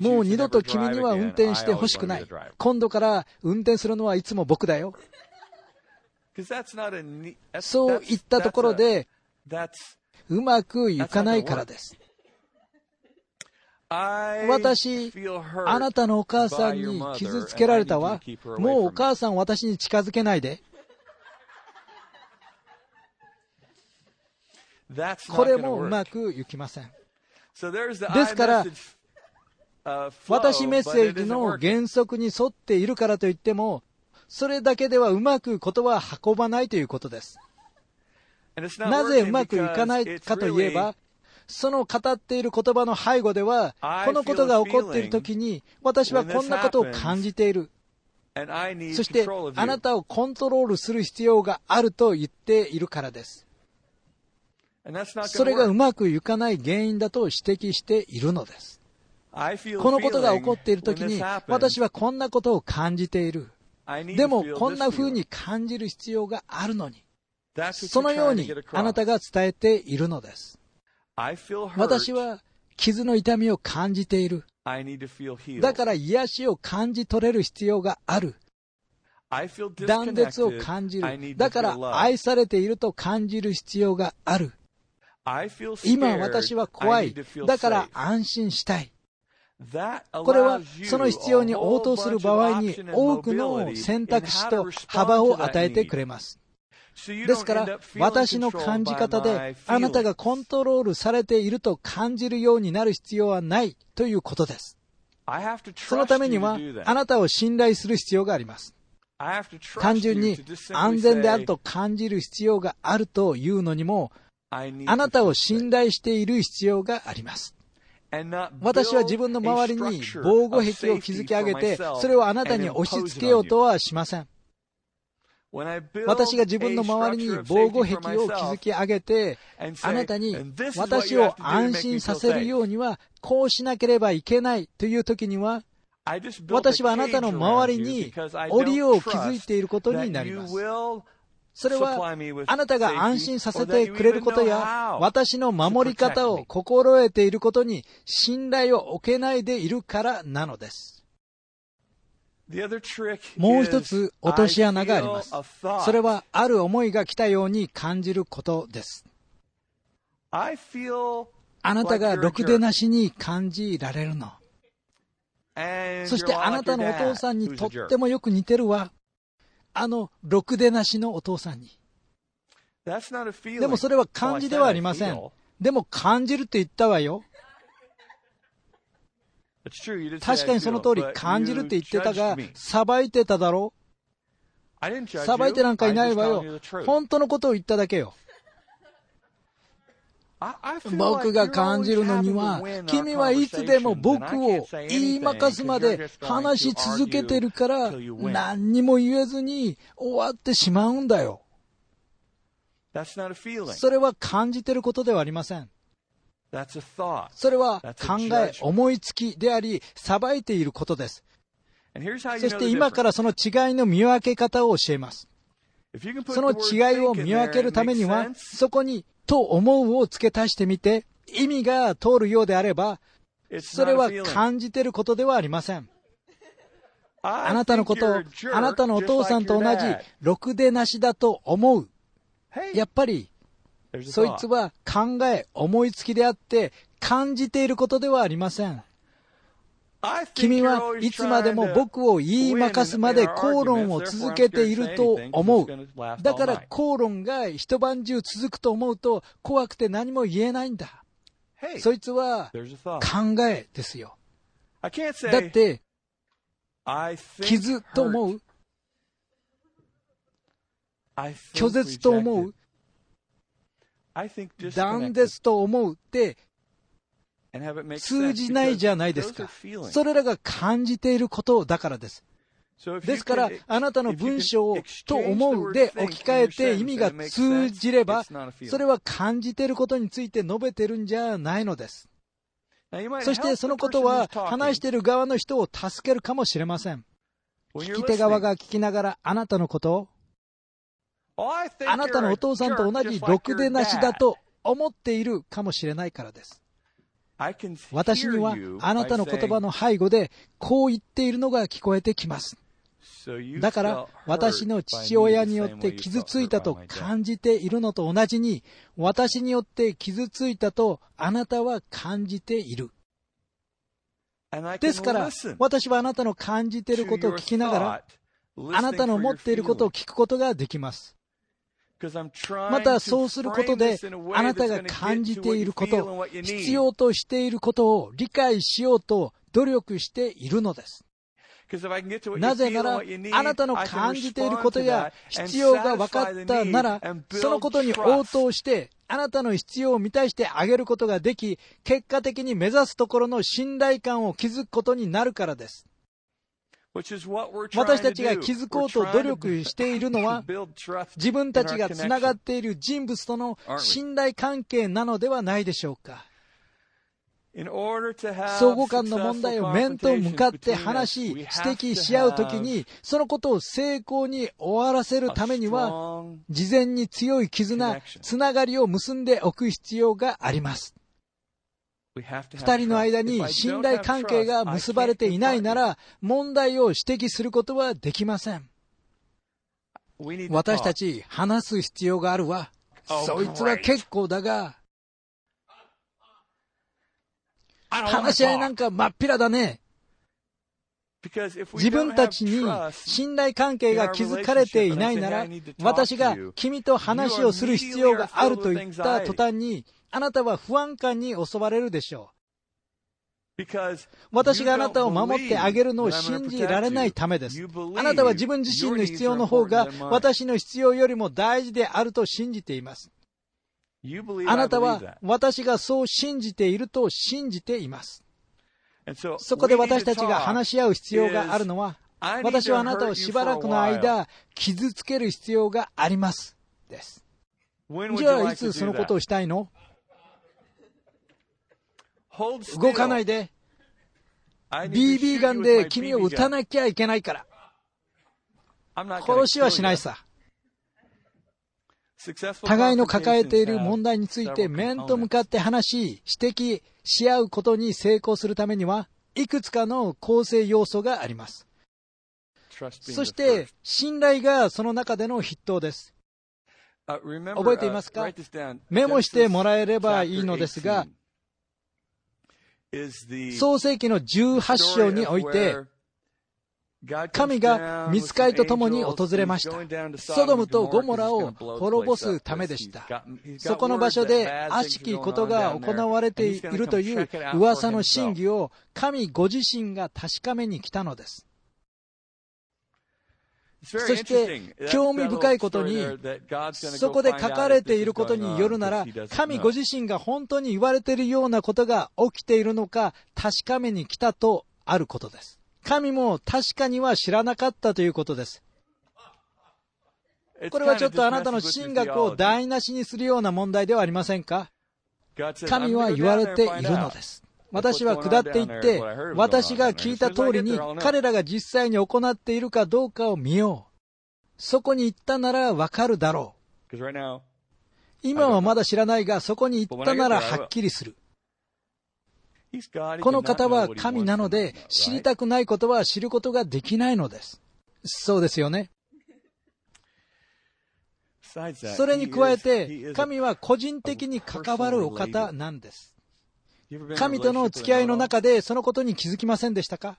もう二度と君には運転してほしくない。今度から運転するのはいつも僕だよ。そう言ったところで、うまくいかないからです。私、あなたのお母さんに傷つけられたわ。もうお母さん私に近づけないで。これもうまくいきません。ですから、私メッセージの原則に沿っているからといっても、それだけではうまく言葉は運ばないということです。なぜうまくいかないかといえば、その語っている言葉の背後では、このことが起こっている時に、私はこんなことを感じている。そして、あなたをコントロールする必要があると言っているからです。それがうまくいかない原因だと指摘しているのです。このことが起こっている時に、私はこんなことを感じている。でも、こんな風に感じる必要があるのに。そのようにあなたが伝えているのです。私は傷の痛みを感じている。だから癒しを感じ取れる必要がある。断絶を感じる。だから愛されていると感じる必要がある。今私は怖い。だから安心したい。これはその必要に応答する場合に多くの選択肢と幅を与えてくれます。ですから、私の感じ方であなたがコントロールされていると感じるようになる必要はないということです。そのためには、あなたを信頼する必要があります。単純に安全であると感じる必要があるというのにも、あなたを信頼している必要があります。私は自分の周りに防護壁を築き上げて、それをあなたに押し付けようとはしません。私が自分の周りに防護壁を築き上げて、あなたに私を安心させるようには、こうしなければいけないという時には、私はあなたの周りに檻を築いていることになります。それは、あなたが安心させてくれることや、私の守り方を心得ていることに信頼を置けないでいるからなのです。もう一つ落とし穴があります。それは、ある思いが来たように感じることです。あなたがろくでなしに感じられるの。そしてあなたのお父さんにとってもよく似てるわ。あの、ろくでなしのお父さんに。でもそれは漢字ではありません。でも感じるって言ったわよ。確かにその通り感じるって言ってたが、裁いてただろ裁いてなんかいないわよ。本当のことを言っただけよ。僕が感じるのには、君はいつでも僕を言いまかすまで話し続けてるから、何にも言えずに終わってしまうんだよ。それは感じてることではありません。それは考え、思いつきであり、裁いていることです。そして今からその違いの見分け方を教えます。その違いを見分けるためには、そこにと思うを付け足してみて、意味が通るようであれば、それは感じてることではありません。あなたのことを、あなたのお父さんと同じ、ろくでなしだと思う。やっぱり、そいつは考え、思いつきであって、感じていることではありません。君はいつまでも僕を言いまかすまで口論を続けていると思う。だから口論が一晩中続くと思うと怖くて何も言えないんだ。そいつは考えですよ。だって、傷と思う拒絶と思う断絶と思うって通じないじゃないですか。それらが感じていることだからです。ですから、あなたの文章をと思うで置き換えて意味が通じれば、それは感じていることについて述べてるんじゃないのです。そしてそのことは話している側の人を助けるかもしれません。聞き手側が聞きながらあなたのことを、あなたのお父さんと同じろくでなしだと思っているかもしれないからです。私にはあなたの言葉の背後でこう言っているのが聞こえてきます。だから私の父親によって傷ついたと感じているのと同じに私によって傷ついたとあなたは感じている。ですから私はあなたの感じていることを聞きながらあなたの持っていることを聞くことができます。またそうすることであなたが感じていること、必要としていることを理解しようと努力しているのです。なぜなら、あなたの感じていることや必要が分かったなら、そのことに応答して、あなたの必要を満たしてあげることができ、結果的に目指すところの信頼感を築くことになるからです。私たちが気づこうと努力しているのは、自分たちがつながっている人物との信頼関係なのではないでしょうか。相互間の問題を面と向かって話し、指摘し合うときに、そのことを成功に終わらせるためには、事前に強い絆、つながりを結んでおく必要があります。二人の間に信頼関係が結ばれていないなら、問題を指摘することはできません。私たち話す必要があるわ。そいつは結構だが、話し合いなんか真っ平だね。自分たちに信頼関係が築かれていないなら、私が君と話をする必要があると言った途端に、あなたは不安感に襲われるでしょう。私があなたを守ってあげるのを信じられないためです。あなたは自分自身の必要の方が私の必要よりも大事であると信じています。あなたは私がそう信じていると信じています。そこで私たちが話し合う必要があるのは、私はあなたをしばらくの間、傷つける必要があります。です。じゃあ、いつそのことをしたいの？動かないで。BB ガンで君を撃たなきゃいけないから。殺しはしないさ。互いの抱えている問題について面と向かって話し、指摘し合うことに成功するためには、いくつかの構成要素があります。そして、信頼がその中での筆頭です。覚えていますか？メモしてもらえればいいのですが、創世記の18章において、神が見つかりと共に訪れました。ソドムとゴモラを滅ぼすためでした。そこの場所で悪しきことが行われているという噂の真偽を神ご自身が確かめに来たのです。そして、興味深いことに、そこで書かれていることによるなら、神ご自身が本当に言われているようなことが起きているのか確かめに来たとあることです。神も確かには知らなかったということです。これはちょっとあなたの神学を台無しにするような問題ではありませんか？神は言われているのです。私は下っていって、私が聞いた通りに彼らが実際に行っているかどうかを見よう。そこに行ったならわかるだろう。今はまだ知らないが、そこに行ったならはっきりする。この方は神なので、知りたくないことは知ることができないのです。そうですよね。それに加えて、神は個人的に関わるお方なんです。神との付き合いの中でそのことに気づきませんでしたか？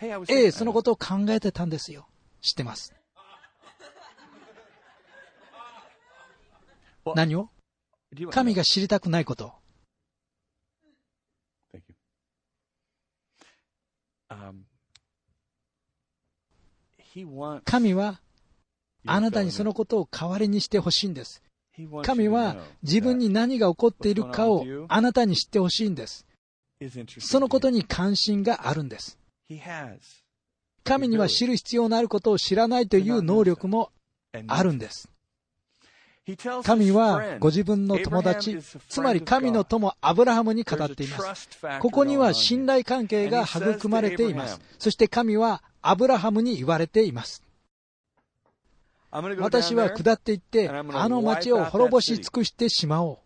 ええ、そのことを考えてたんですよ。知ってます。何を？神が知りたくないこと。神はあなたにそのことを代わりにしてほしいんです。神は自分に何が起こっているかをあなたに知ってほしいんです。そのことに関心があるんです。神には知る必要のあることを知らないという能力もあるんです。神はご自分の友達、つまり神の友アブラハムに語っています。ここには信頼関係が育まれています。そして神はアブラハムに言われています。私は下っていって、あの町を滅ぼし尽くしてしまおう。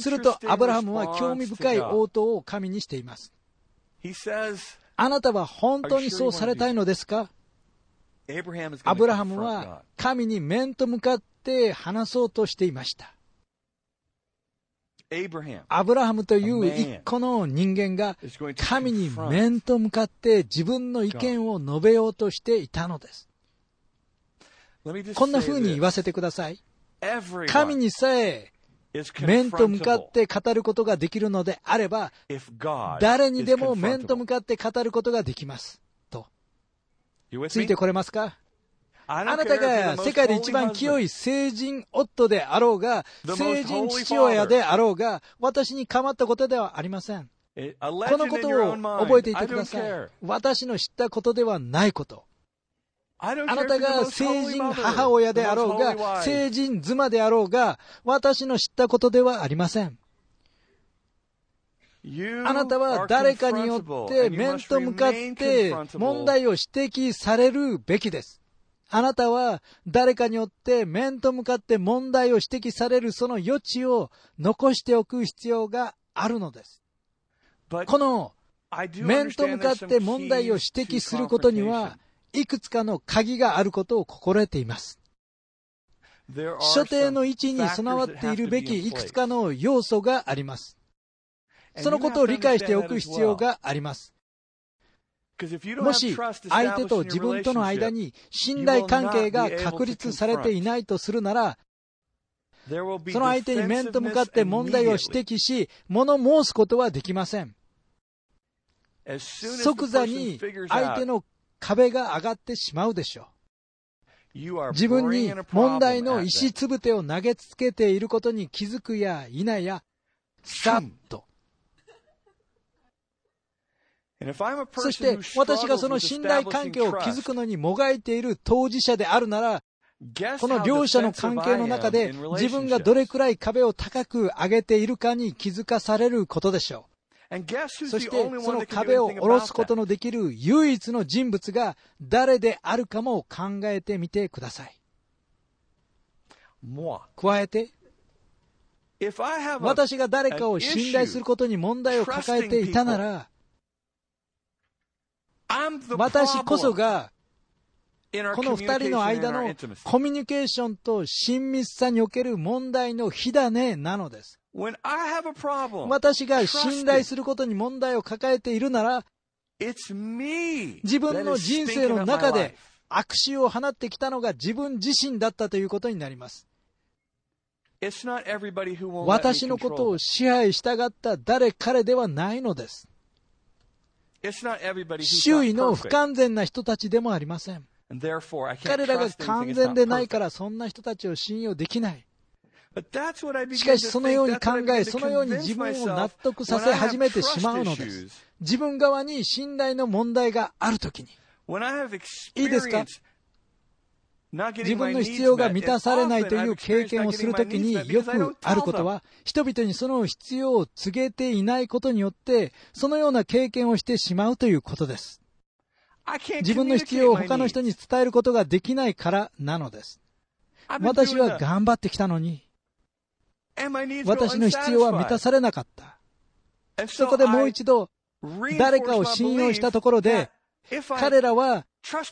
すると、アブラハムは興味深い応答を神にしています。あなたは本当にそうされたいのですか？アブラハムは神に面と向かって話そうとしていました。アブラハムという一個の人間が神に面と向かって自分の意見を述べようとしていたのです。こんな風に言わせてください。神にさえ面と向かって語ることができるのであれば、誰にでも面と向かって語ることができます。ついてこれますか？あなたが世界で一番清い成人夫であろうが、成人父親であろうが、私に構ったことではありません。このことを覚えていてください。私の知ったことではないこと。あなたが成人母親であろうが、成人妻であろうが、私の知ったことではありません。あなたは誰かによって面と向かって問題を指摘されるべきです。あなたは誰かによって面と向かって問題を指摘されるその余地を残しておく必要があるのです。この面と向かって問題を指摘することには、いくつかの鍵があることを心得ています。所定の位置に備わっているべきいくつかの要素があります。そのことを理解しておく必要があります。もし相手と自分との間に信頼関係が確立されていないとするなら、その相手に面と向かって問題を指摘し、物申すことはできません。即座に相手の壁が上がってしまうでしょう。自分に問題の石つぶてを投げつけていることに気づくや否や、さっとそして私がその信頼関係を築くのにもがいている当事者であるなら、この両者の関係の中で自分がどれくらい壁を高く上げているかに気づかされることでしょう。そしてその壁を下ろすことのできる唯一の人物が誰であるかも考えてみてください。加えて、私が誰かを信頼することに問題を抱えていたなら、私こそが、この二人の間のコミュニケーションと親密さにおける問題の火種なのです。私が信頼することに問題を抱えているなら、自分の人生の中で悪臭を放ってきたのが自分自身だったということになります。私のことを支配したがった誰彼ではないのです。周囲の不完全な人たちでもありません。彼らが完全でないからそんな人たちを信用できない。しかしそのように考え、そのように自分を納得させ始めてしまうのです。自分側に信頼の問題があるときに。いいですか？自分の必要が満たされないという経験をするときによくあることは、人々にその必要を告げていないことによって、そのような経験をしてしまうということです。自分の必要を他の人に伝えることができないからなのです。私は頑張ってきたのに、私の必要は満たされなかった。そこでもう一度、誰かを信用したところで、彼らは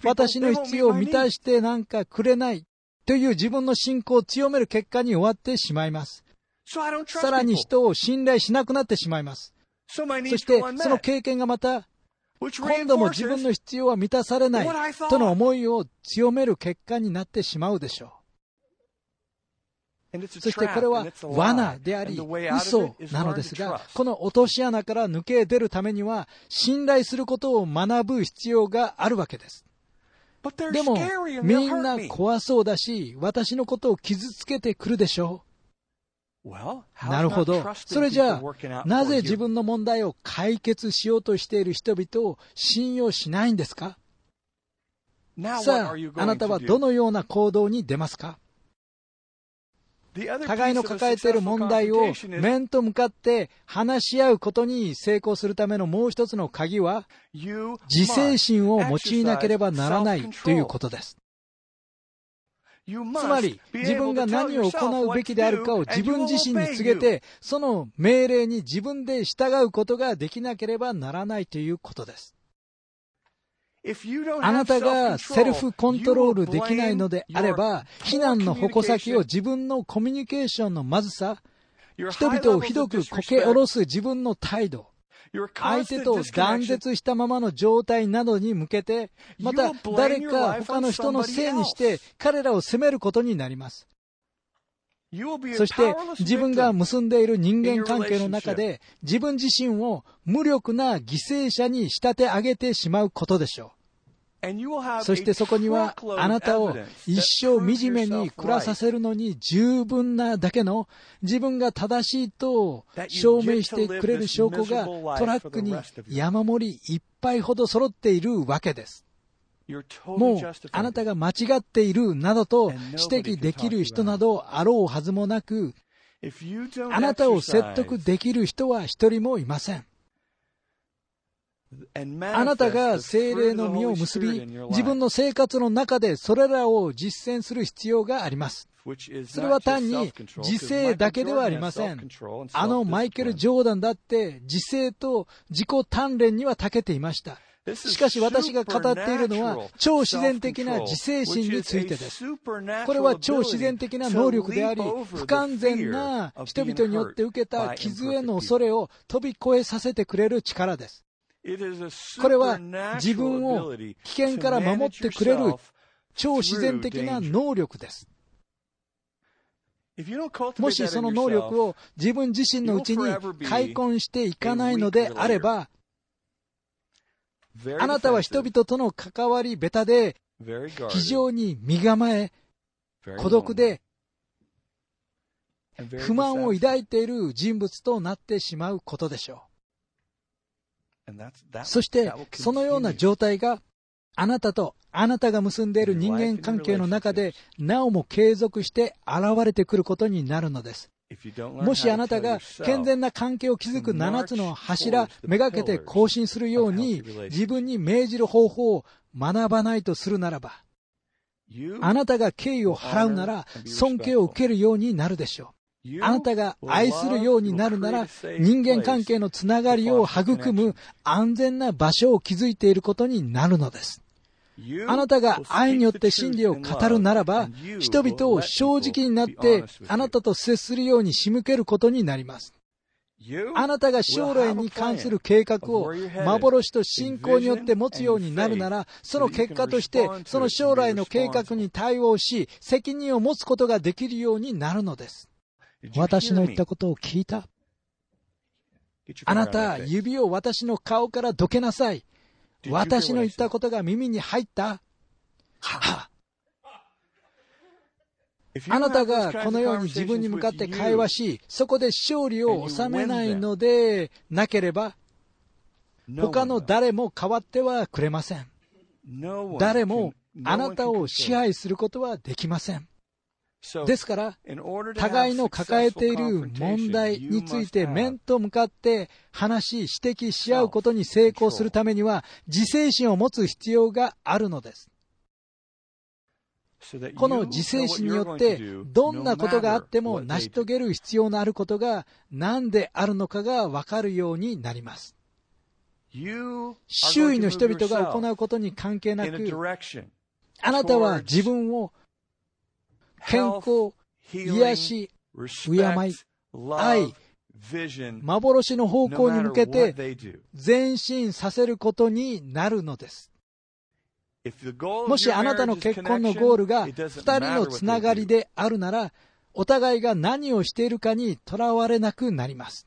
私の必要を満たしてなんかくれないという自分の信仰を強める結果に終わってしまいます。さらに人を信頼しなくなってしまいます。そして、その経験がまた、今度も自分の必要は満たされないとの思いを強める結果になってしまうでしょう。そしてこれは罠であり、嘘なのですが、この落とし穴から抜け出るためには、信頼することを学ぶ必要があるわけです。でも、みんな怖そうだし、私のことを傷つけてくるでしょう。なるほど。それじゃあ、なぜ自分の問題を解決しようとしている人々を信用しないんですかさあ、あなたはどのような行動に出ますか互いの抱えている問題を面と向かって話し合うことに成功するためのもう一つの鍵は、自制心を用いなければならないということです。つまり、自分が何を行うべきであるかを自分自身に告げて、その命令に自分で従うことができなければならないということです。あなたがセルフコントロールできないのであれば、非難の矛先を自分のコミュニケーションのまずさ、人々をひどくこけ下ろす自分の態度、相手と断絶したままの状態などに向けて、また誰か他の人のせいにして彼らを責めることになります。そして自分が結んでいる人間関係の中で自分自身を無力な犠牲者に仕立て上げてしまうことでしょう。そしてそこにはあなたを一生惨めに暮らさせるのに十分なだけの自分が正しいと証明してくれる証拠がトラックに山盛りいっぱいほど揃っているわけです。もうあなたが間違っているなどと指摘できる人などあろうはずもなく、あなたを説得できる人は一人もいません。あなたが精霊の実を結び、自分の生活の中でそれらを実践する必要があります。それは単に自制だけではありません。あのマイケル・ジョーダンだって自制と自己鍛錬には長けていました。しかし私が語っているのは超自然的な自制心についてです。これは超自然的な能力であり、不完全な人々によって受けた傷への恐れを飛び越えさせてくれる力です。これは自分を危険から守ってくれる超自然的な能力です。もしその能力を自分自身のうちに開墾していかないのであれば、あなたは人々との関わりベタで、非常に身構え、孤独で、不満を抱いている人物となってしまうことでしょう。そして、そのような状態が、あなたとあなたが結んでいる人間関係の中で、なおも継続して現れてくることになるのです。もしあなたが健全な関係を築く7つの柱、めがけて更新するように自分に命じる方法を学ばないとするならば、あなたが敬意を払うなら尊敬を受けるようになるでしょう。あなたが愛するようになるなら人間関係のつながりを育む安全な場所を築いていることになるのです。あなたが愛によって真理を語るならば、人々を正直になってあなたと接するように仕向けることになります。あなたが将来に関する計画を幻と信仰によって持つようになるなら、その結果として、その将来の計画に対応し、責任を持つことができるようになるのです。私の言ったことを聞いたあなた、指を私の顔からどけなさい。私の言ったことが耳に入った？はあなたがこのように自分に向かって会話し、そこで勝利を収めないのでなければ、他の誰も変わってはくれません。誰もあなたを支配することはできません。ですから、互いの抱えている問題について面と向かって話し、指摘し合うことに成功するためには、自制心を持つ必要があるのです。この自制心によって、どんなことがあっても成し遂げる必要のあることが何であるのかがわかるようになります。周囲の人々が行うことに関係なく、あなたは自分を健康、癒し、敬い、愛、幻の方向に向けて前進させることになるのです。もしあなたの結婚のゴールが2人のつながりであるなら、お互いが何をしているかにとらわれなくなります。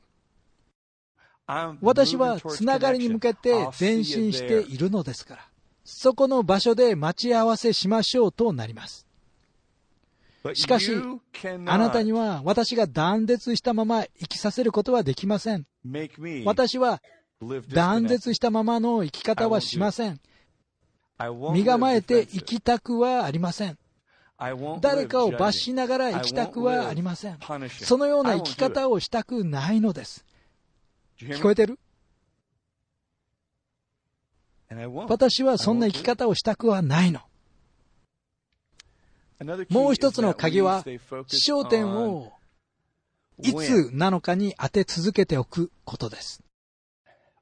私はつながりに向けて前進しているのですから。そこの場所で待ち合わせしましょうとなります。しかし、あなたには私が断絶したまま生きさせることはできません。私は断絶したままの生き方はしません。身構えて生きたくはありません。誰かを罰しながら生きたくはありません。そのような生き方をしたくないのです。聞こえてる私はそんな生き方をしたくはないの。もう一つの鍵は、焦点をいつなのかに当て続けておくことです。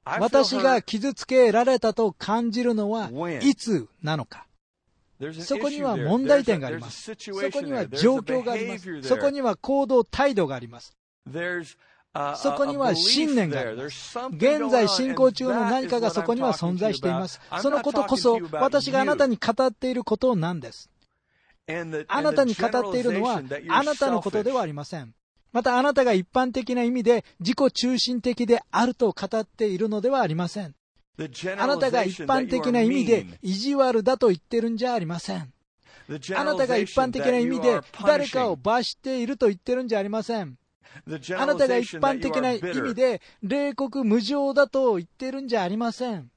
私が傷つけられたと感じるのはいつなのか。そこには問題点があります。そこには状況があります。そこには行動態度があります。そこには信念があります。現在進行中の何かがそこには存在しています。そのことこそ私があなたに語っていることなんです。あなたに語っているのはあなたのことではありません。またあなたが一般的な意味で自己中心的であると語っているのではありません。あなたが一般的な意味で意地悪だと言ってるんじゃありません。あなたが一般的な意味で誰かを罰していると言ってるんじゃありません。あなたが一般的な意味で冷酷無情だと言ってるんじゃありません。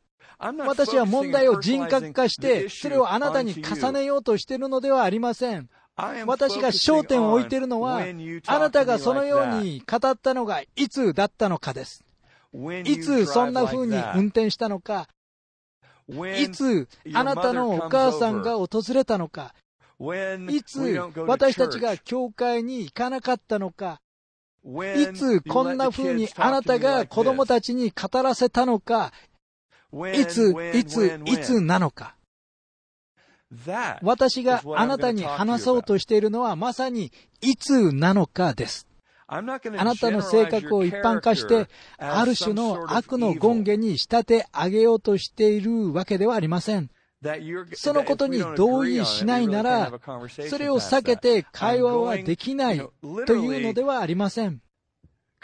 私は問題を人格化して、それをあなたに重ねようとしているのではありません。私が焦点を置いているのは、あなたがそのように語ったのがいつだったのかです。いつそんな風に運転したのか、いつあなたのお母さんが訪れたのか、いつ私たちが教会に行かなかったのか、いつこんな風にあなたが子供たちに語らせたのか、いつ、いつ、いつなのか。私があなたに話そうとしているのはまさにいつなのかです。あなたの性格を一般化して、ある種の悪の権限に仕立て上げようとしているわけではありません。そのことに同意しないなら、それを避けて会話はできないというのではありません。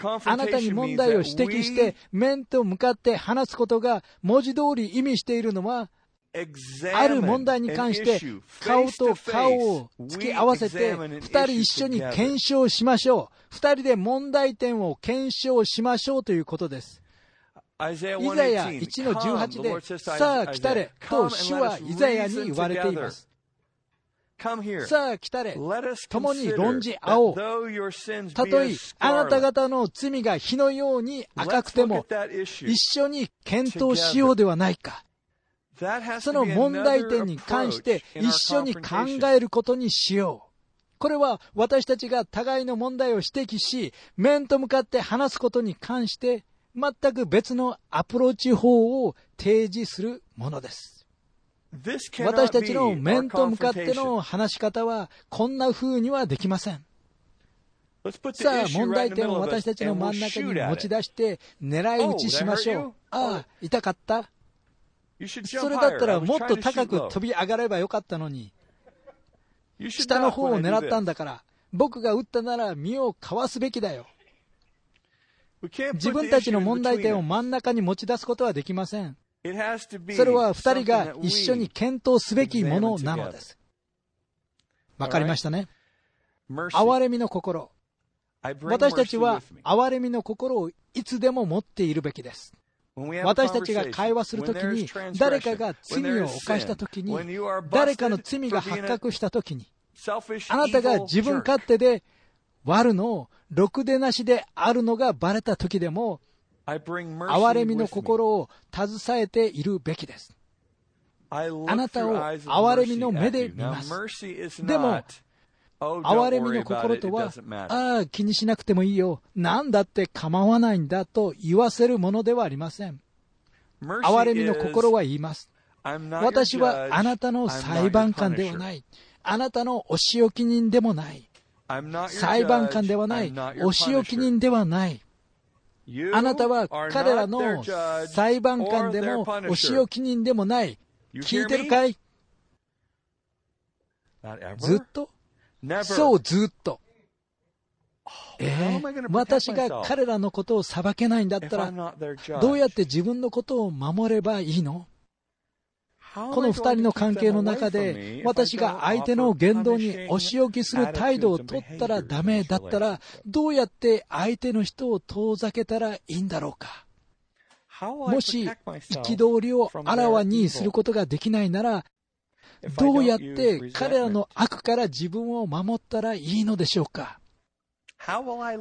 あなたに問題を指摘して面と向かって話すことが文字通り意味しているのは、ある問題に関して顔と顔を突き合わせて二人一緒に検証しましょう。二人で問題点を検証しましょうということです。イザヤ1の18で、さあ来たれと主はイザヤに言われています。さあ来たれ、共に論じ合おう。たとえあなた方の罪が火のように赤くても、一緒に検討しようではないか。その問題点に関して一緒に考えることにしよう。これは私たちが互いの問題を指摘し、面と向かって話すことに関して、全く別のアプローチ法を提示するものです。私たちの面と向かっての話し方は、こんな風にはできません。さあ、問題点を私たちの真ん中に持ち出して、狙い撃ちしましょう。ああ、痛かったそれだったらもっと高く飛び上がればよかったのに。下の方を狙ったんだから、僕が撃ったなら身をかわすべきだよ。自分たちの問題点を真ん中に持ち出すことはできません。それは二人が一緒に検討すべきものなのです。わかりましたね？憐れみの心。私たちは憐れみの心をいつでも持っているべきです。私たちが会話するときに、誰かが罪を犯したときに、誰かの罪が発覚したときに、あなたが自分勝手で割るのを、ろくでなしであるのがバレたときでも、憐れみの心を携えているべきです。あなたを憐れみの目で見ます。でも、憐れみの心とは、ああ、気にしなくてもいいよ。何だって構わないんだと言わせるものではありません。憐れみの心は言います。私はあなたの裁判官ではない。あなたのお仕置き人でもない。裁判官ではない。お仕置き人ではない。あなたは彼らの裁判官でもお仕置き人でもない。聞いてるかいずっとそう、ずっと。えー、私が彼らのことを裁けないんだったら、どうやって自分のことを守ればいいのこの二人の関係の中で、私が相手の言動にお仕置きする態度を取ったらダメだったら、どうやって相手の人を遠ざけたらいいんだろうか。もし、憤りをあらわにすることができないなら、どうやって彼らの悪から自分を守ったらいいのでしょうか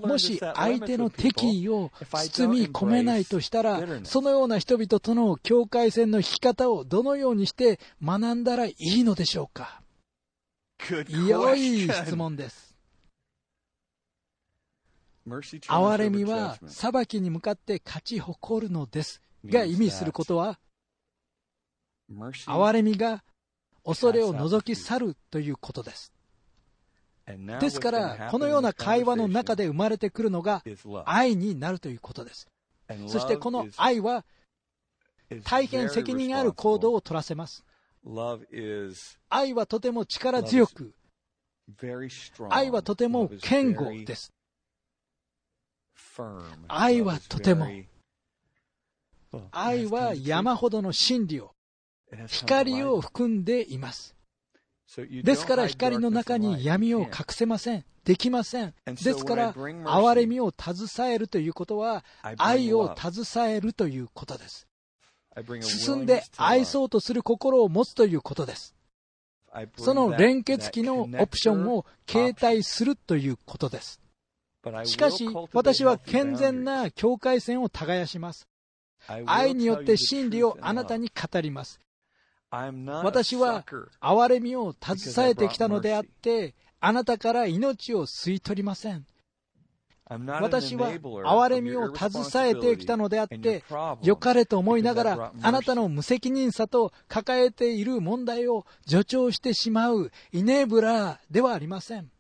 もし相手の敵意を包み込めないとしたら、そのような人々との境界線の引き方をどのようにして学んだらいいのでしょうか？良い質問です。憐れみは裁きに向かって勝ち誇るのですが意味することは、憐れみが恐れを除き去るということです。ですから、このような会話の中で生まれてくるのが愛になるということです。そしてこの愛は大変責任ある行動を取らせます。愛はとても力強く、愛はとても堅固です。愛はとても、愛は山ほどの真理を、光を含んでいます。ですから光の中に闇を隠せません。できません。ですから、憐れみを携えるということは、愛を携えるということです。進んで愛そうとする心を持つということです。その連結機のオプションを携帯するということです。しかし、私は健全な境界線を耕します。愛によって真理をあなたに語ります。私は憐れみを携えてきたのであって、あなたから命を吸い取りません。私は憐れみを携えてきたのであって、良かれと思いながら、あなたの無責任さと抱えている問題を助長してしまうイネーブラーではありません。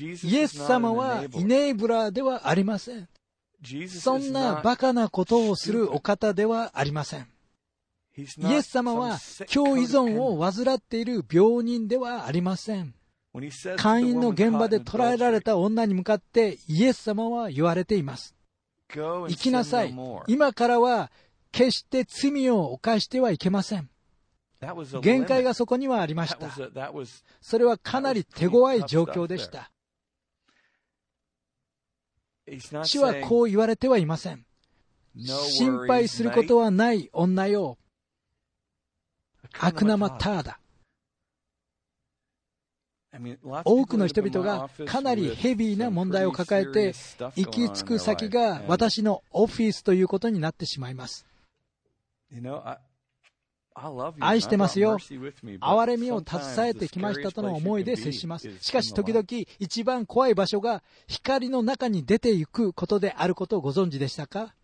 イエス様はイネーブラーではありません。そんなバカなことをするお方ではありません。イエス様は強依存を患っている病人ではありません。会員の現場で捕らえられた女に向かってイエス様は言われています。行きなさい。今からは決して罪を犯してはいけません。限界がそこにはありました。それはかなり手強い状況でした。主はこう言われてはいません。心配することはない女よ。悪生ターだ。多くの人々がかなりヘビーな問題を抱えて、行き着く先が私のオフィスということになってしまいます。愛してますよ。憐れみを携えてきましたとの思いで接します。しかし時々一番怖い場所が光の中に出ていくことであることをご存知でしたか？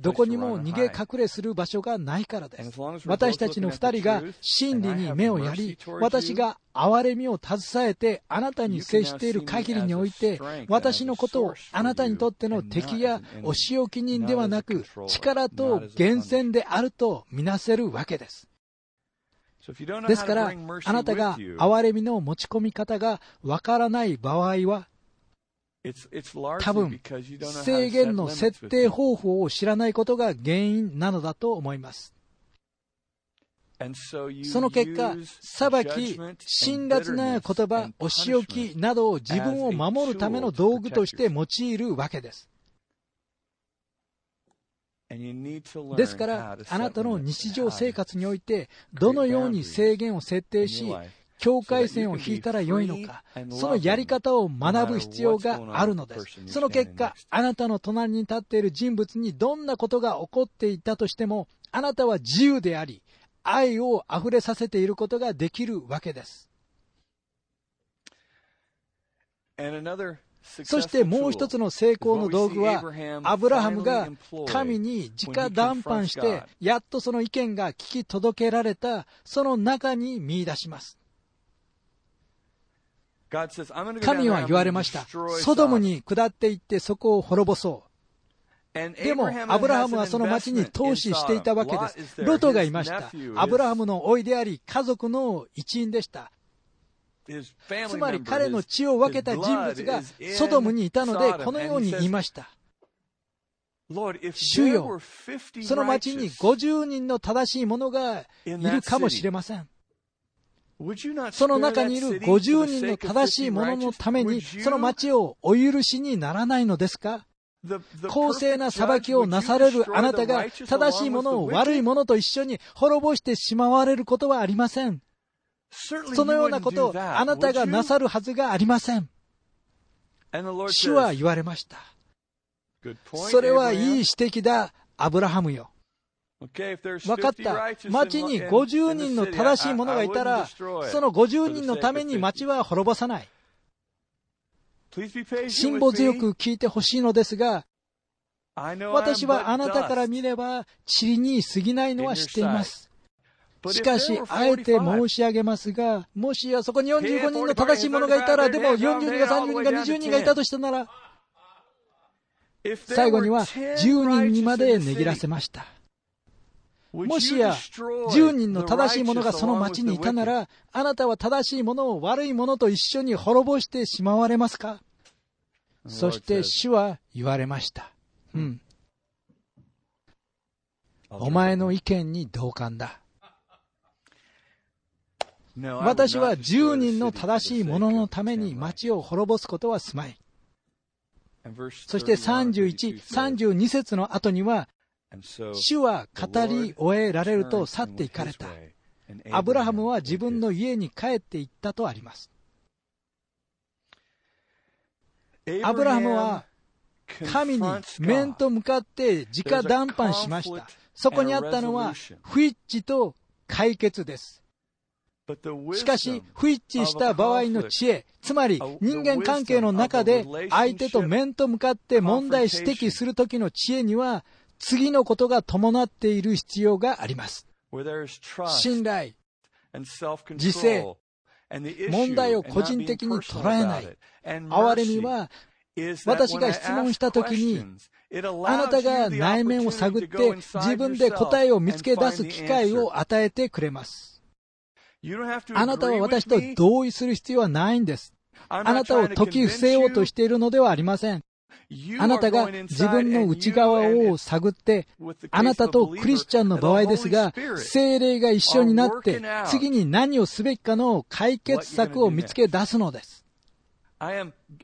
どこにも逃げ隠れする場所がないからです。私たちの二人が真理に目をやり、私が憐れみを携えてあなたに接している限りにおいて、私のことをあなたにとっての敵やお仕置き人ではなく、力と源泉であるとみなせるわけです。ですから、あなたが憐れみの持ち込み方がわからない場合は、多分、制限の設定方法を知らないことが原因なのだと思います。その結果、裁き、辛辣な言葉、お仕置きなどを自分を守るための道具として用いるわけです。ですから、あなたの日常生活において、どのように制限を設定し、境界線を引いたらよいのか、そのやり方を学ぶ必要があるのです。その結果、あなたの隣に立っている人物にどんなことが起こっていたとしても、あなたは自由であり、愛を溢れさせていることができるわけです。そしてもう一つの成功の道具は、アブラハムが神に直談判して、やっとその意見が聞き届けられた、その中に見出します。神は言われました。ソドムに下っていってそこを滅ぼそう。でも、アブラハムはその町に投資していたわけです。ロトがいました。アブラハムの甥であり、家族の一員でした。つまり彼の血を分けた人物がソドムにいたので、このように言いました。主よ、その町に50人の正しい者がいるかもしれません。その中にいる50人の正しい者のために、その町をお許しにならないのですか？公正な裁きをなされるあなたが正しいものを悪いものと一緒に滅ぼしてしまわれることはありません。そのようなことをあなたがなさるはずがありません。主は言われました。それはいい指摘だ、アブラハムよ。分かった。町に50人の正しい者がいたら、その50人のために町は滅ぼさない。辛抱強く聞いてほしいのですが、私はあなたから見れば、塵に過ぎないのは知っています。しかし、あえて申し上げますが、もしやそこに45人の正しい者がいたら、でも40人が30人が20人がいたとしたなら、最後には10人にまで値切らせました。もしや10人の正しい者がその町にいたなら、あなたは正しい者を悪い者と一緒に滅ぼしてしまわれますかそして主は言われました。うん。お前の意見に同感だ。私は10人の正しい者のために町を滅ぼすことはすまい。そして31、32節の後には、主は語り終えられると去っていかれた。アブラハムは自分の家に帰っていったとあります。アブラハムは神に面と向かって直談判しました。そこにあったのは不一致と解決です。しかし、不一致した場合の知恵、つまり人間関係の中で相手と面と向かって問題指摘するときの知恵には、次のことが伴っている必要があります。信頼、自制、問題を個人的に捉えない。哀れみは、私が質問したときに、あなたが内面を探って自分で答えを見つけ出す機会を与えてくれます。あなたは私と同意する必要はないんです。あなたを解き伏せようとしているのではありません。あなたが自分の内側を探って、あなたとクリスチャンの場合ですが、精霊が一緒になって、次に何をすべきかの解決策を見つけ出すのです。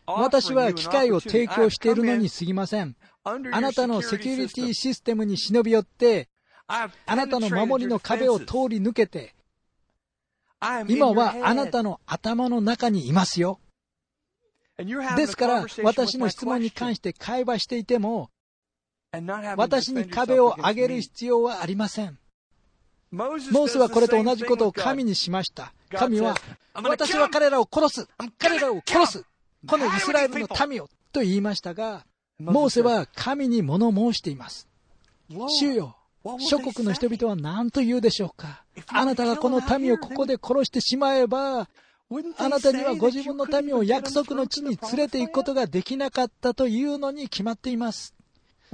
私は機会を提供しているのに過ぎません。あなたのセキュリティシステムに忍び寄って、あなたの守りの壁を通り抜けて、今はあなたの頭の中にいますよ。ですから、私の質問に関して会話していても、私に壁を上げる必要はありません。モースはこれと同じことを神にしました。神は、私は彼らを殺す彼らを殺すこのイスラエルの民をと言いましたが、モーセは神に物申しています。主よ、諸国の人々は何と言うでしょうかあなたがこの民をここで殺してしまえば、あなたにはご自分の民を約束の地に連れて行くことができなかったというのに決まっています。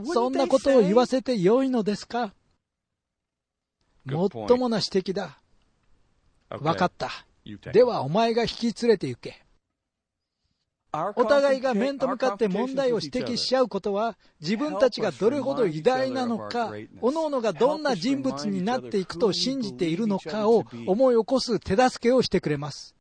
そんなことを言わせてよいのですか？もっともな指摘だ。わかった。ではお前が引き連れて行け。お互いが面と向かって問題を指摘し合うことは、自分たちがどれほど偉大なのか、各々がどんな人物になっていくと信じているのかを思い起こす手助けをしてくれます。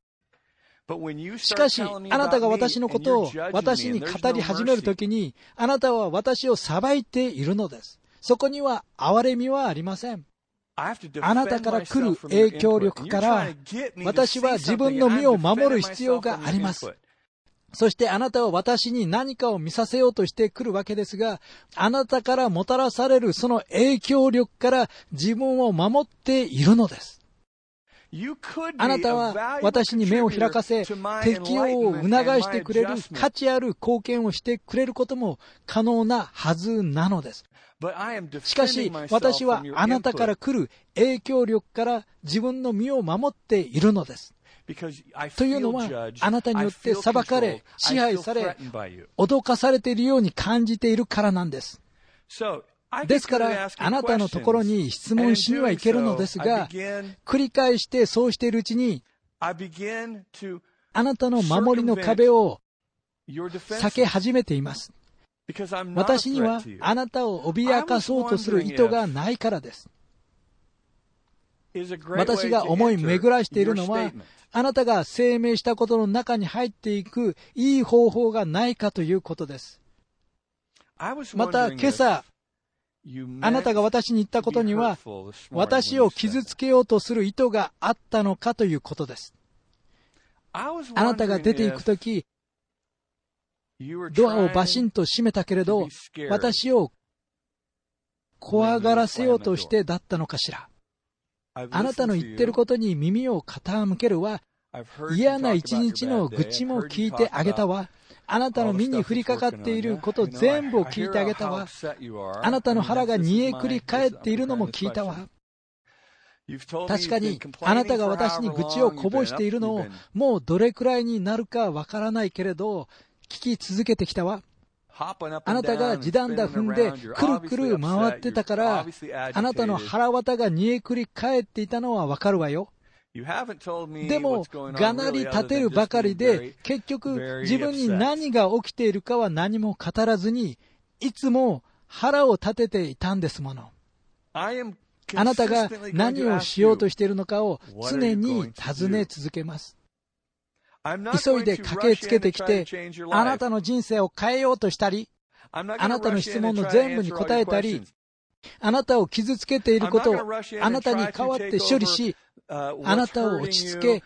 しかし、あなたが私のことを私に語り始めるときに、あなたは私を裁いているのです。そこには憐れみはありません。あなたから来る影響力から、私は自分の身を守る必要があります。そしてあなたは私に何かを見させようとしてくるわけですが、あなたからもたらされるその影響力から自分を守っているのです。あなたは私に目を開かせ、適応を促してくれる価値ある貢献をしてくれることも可能なはずなのです。しかし、私はあなたから来る影響力から自分の身を守っているのです。というのは、あなたによって裁かれ、支配され、脅かされているように感じているからなんです。ですから、あなたのところに質問しにはいけるのですが、繰り返してそうしているうちに、あなたの守りの壁を避け始めています。私にはあなたを脅かそうとする意図がないからです。私が思い巡らしているのは、あなたが声明したことの中に入っていくいい方法がないかということです。また今朝、あなたが私に言ったことには、私を傷つけようとする意図があったのかということです。あなたが出ていくとき、ドアをバシンと閉めたけれど、私を怖がらせようとしてだったのかしら。あなたの言ってることに耳を傾けるわ。嫌な一日の愚痴も聞いてあげたわ。あなたの身に降りかかっていること全部を聞いてあげたわ。あなたの腹が煮えくり返っているのも聞いたわ。確かに、あなたが私に愚痴をこぼしているのを、もうどれくらいになるかわからないけれど、聞き続けてきたわ。あなたが地団だ踏んでくるくる回ってたから、あなたの腹渡が煮えくり返っていたのはわかるわよ。でも、がなり立てるばかりで、結局自分に何が起きているかは何も語らずに、いつも腹を立てていたんですもの。あなたが何をしようとしているのかを常に尋ね続けます。急いで駆けつけてきて、あなたの人生を変えようとしたり、あなたの質問の全部に答えたり、あなたを傷つけていることをあなたに代わって処理し、あなたを落ち着け、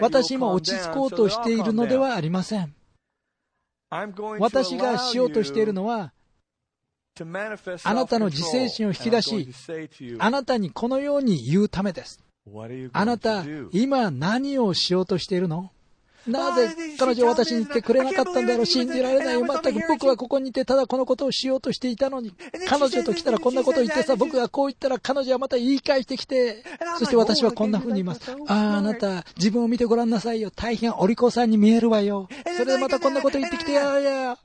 私も落ち着こうとしているのではありません。私がしようとしているのは、あなたの自制心を引き出し、あなたにこのように言うためです。あなた、今何をしようとしているの？なぜ彼女は私に言ってくれなかったんだろう信じられない。全く僕はここにいてただこのことをしようとしていたのに、彼女と来たらこんなことを言ってさ、僕がこう言ったら彼女はまた言い返してきて、そして私はこんな風に言います。ああ、あなた、自分を見てごらんなさいよ。大変お利口さんに見えるわよ。それでまたこんなこと言ってきて、やや。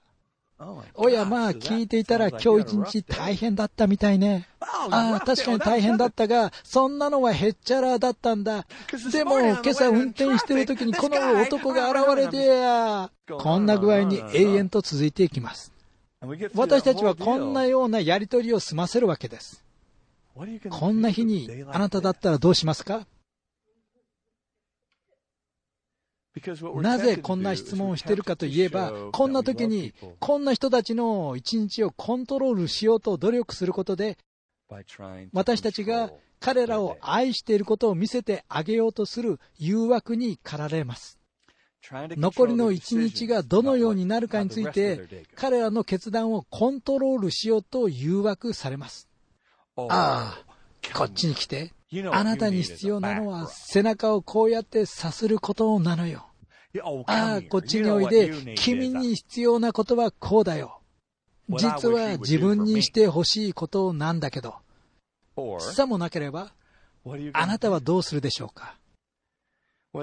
おや、まあ、聞いていたら今日一日大変だったみたいね。ああ、確かに大変だったが、そんなのはへっちゃらだったんだ。でも、今朝運転してる時にこの男が現れてや、こんな具合に永遠と続いていきます。私たちはこんなようなやりとりを済ませるわけです。こんな日にあなただったらどうしますか？なぜこんな質問をしているかといえば、こんな時に、こんな人たちの一日をコントロールしようと努力することで、私たちが彼らを愛していることを見せてあげようとする誘惑に駆られます。残りの一日がどのようになるかについて、彼らの決断をコントロールしようと誘惑されます。ああ、こっちに来て。あなたに必要なのは背中をこうやってさすることなのよ。ああ、こっちにおいで、君に必要なことはこうだよ。実は自分にしてほしいことなんだけど。さもなければ、あなたはどうするでしょうか？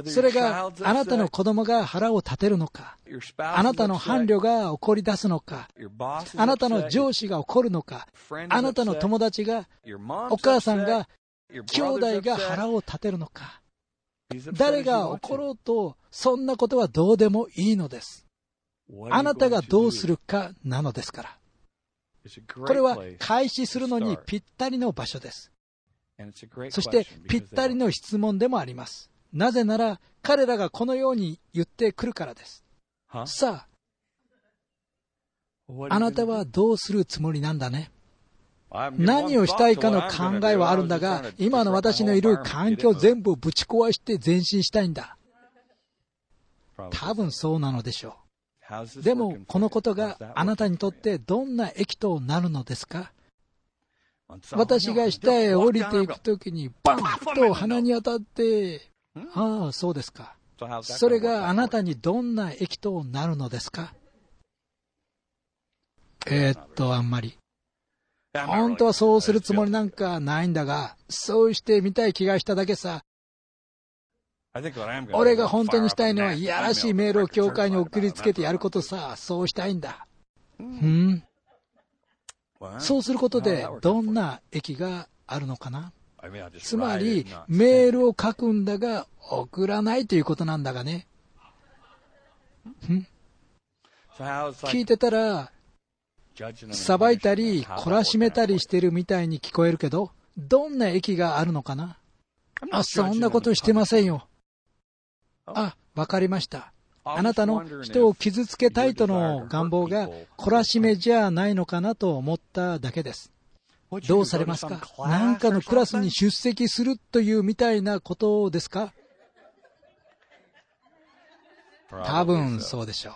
それがあなたの子供が腹を立てるのか、あなたの伴侶が怒り出すのか、あなたの上司が怒るのか、あなたの友達が、お母さんが兄弟が腹を立てるのか？誰が怒ろうと、そんなことはどうでもいいのです。あなたがどうするかなのですから。これは開始するのにぴったりの場所です。そしてぴったりの質問でもあります。なぜなら彼らがこのように言ってくるからです。さあ、あなたはどうするつもりなんだね？何をしたいかの考えはあるんだが、今の私のいる環境全部ぶち壊して前進したいんだ。多分そうなのでしょう。でも、このことがあなたにとってどんな益となるのですか？私が下へ降りていくときに、バンと鼻に当たって、ああ、そうですか。それがあなたにどんな益となるのですか？えー、っと、あんまり。本当はそうするつもりなんかないんだが、そうしてみたい気がしただけさ。俺が本当にしたいのは、いやらしいメールを教会に送りつけてやることさ、そうしたいんだ。うん？そうすることで、どんな益があるのかな？つまり、メールを書くんだが、送らないということなんだがね。聞いてたら、裁いたり、懲らしめたりしてるみたいに聞こえるけど、どんな駅があるのかな？あ、そんなことしてませんよ。あ、わかりました。あなたの人を傷つけたいとの願望が懲らしめじゃないのかなと思っただけです。どうされますか？何かのクラスに出席するというみたいなことですか？多分そうでしょう。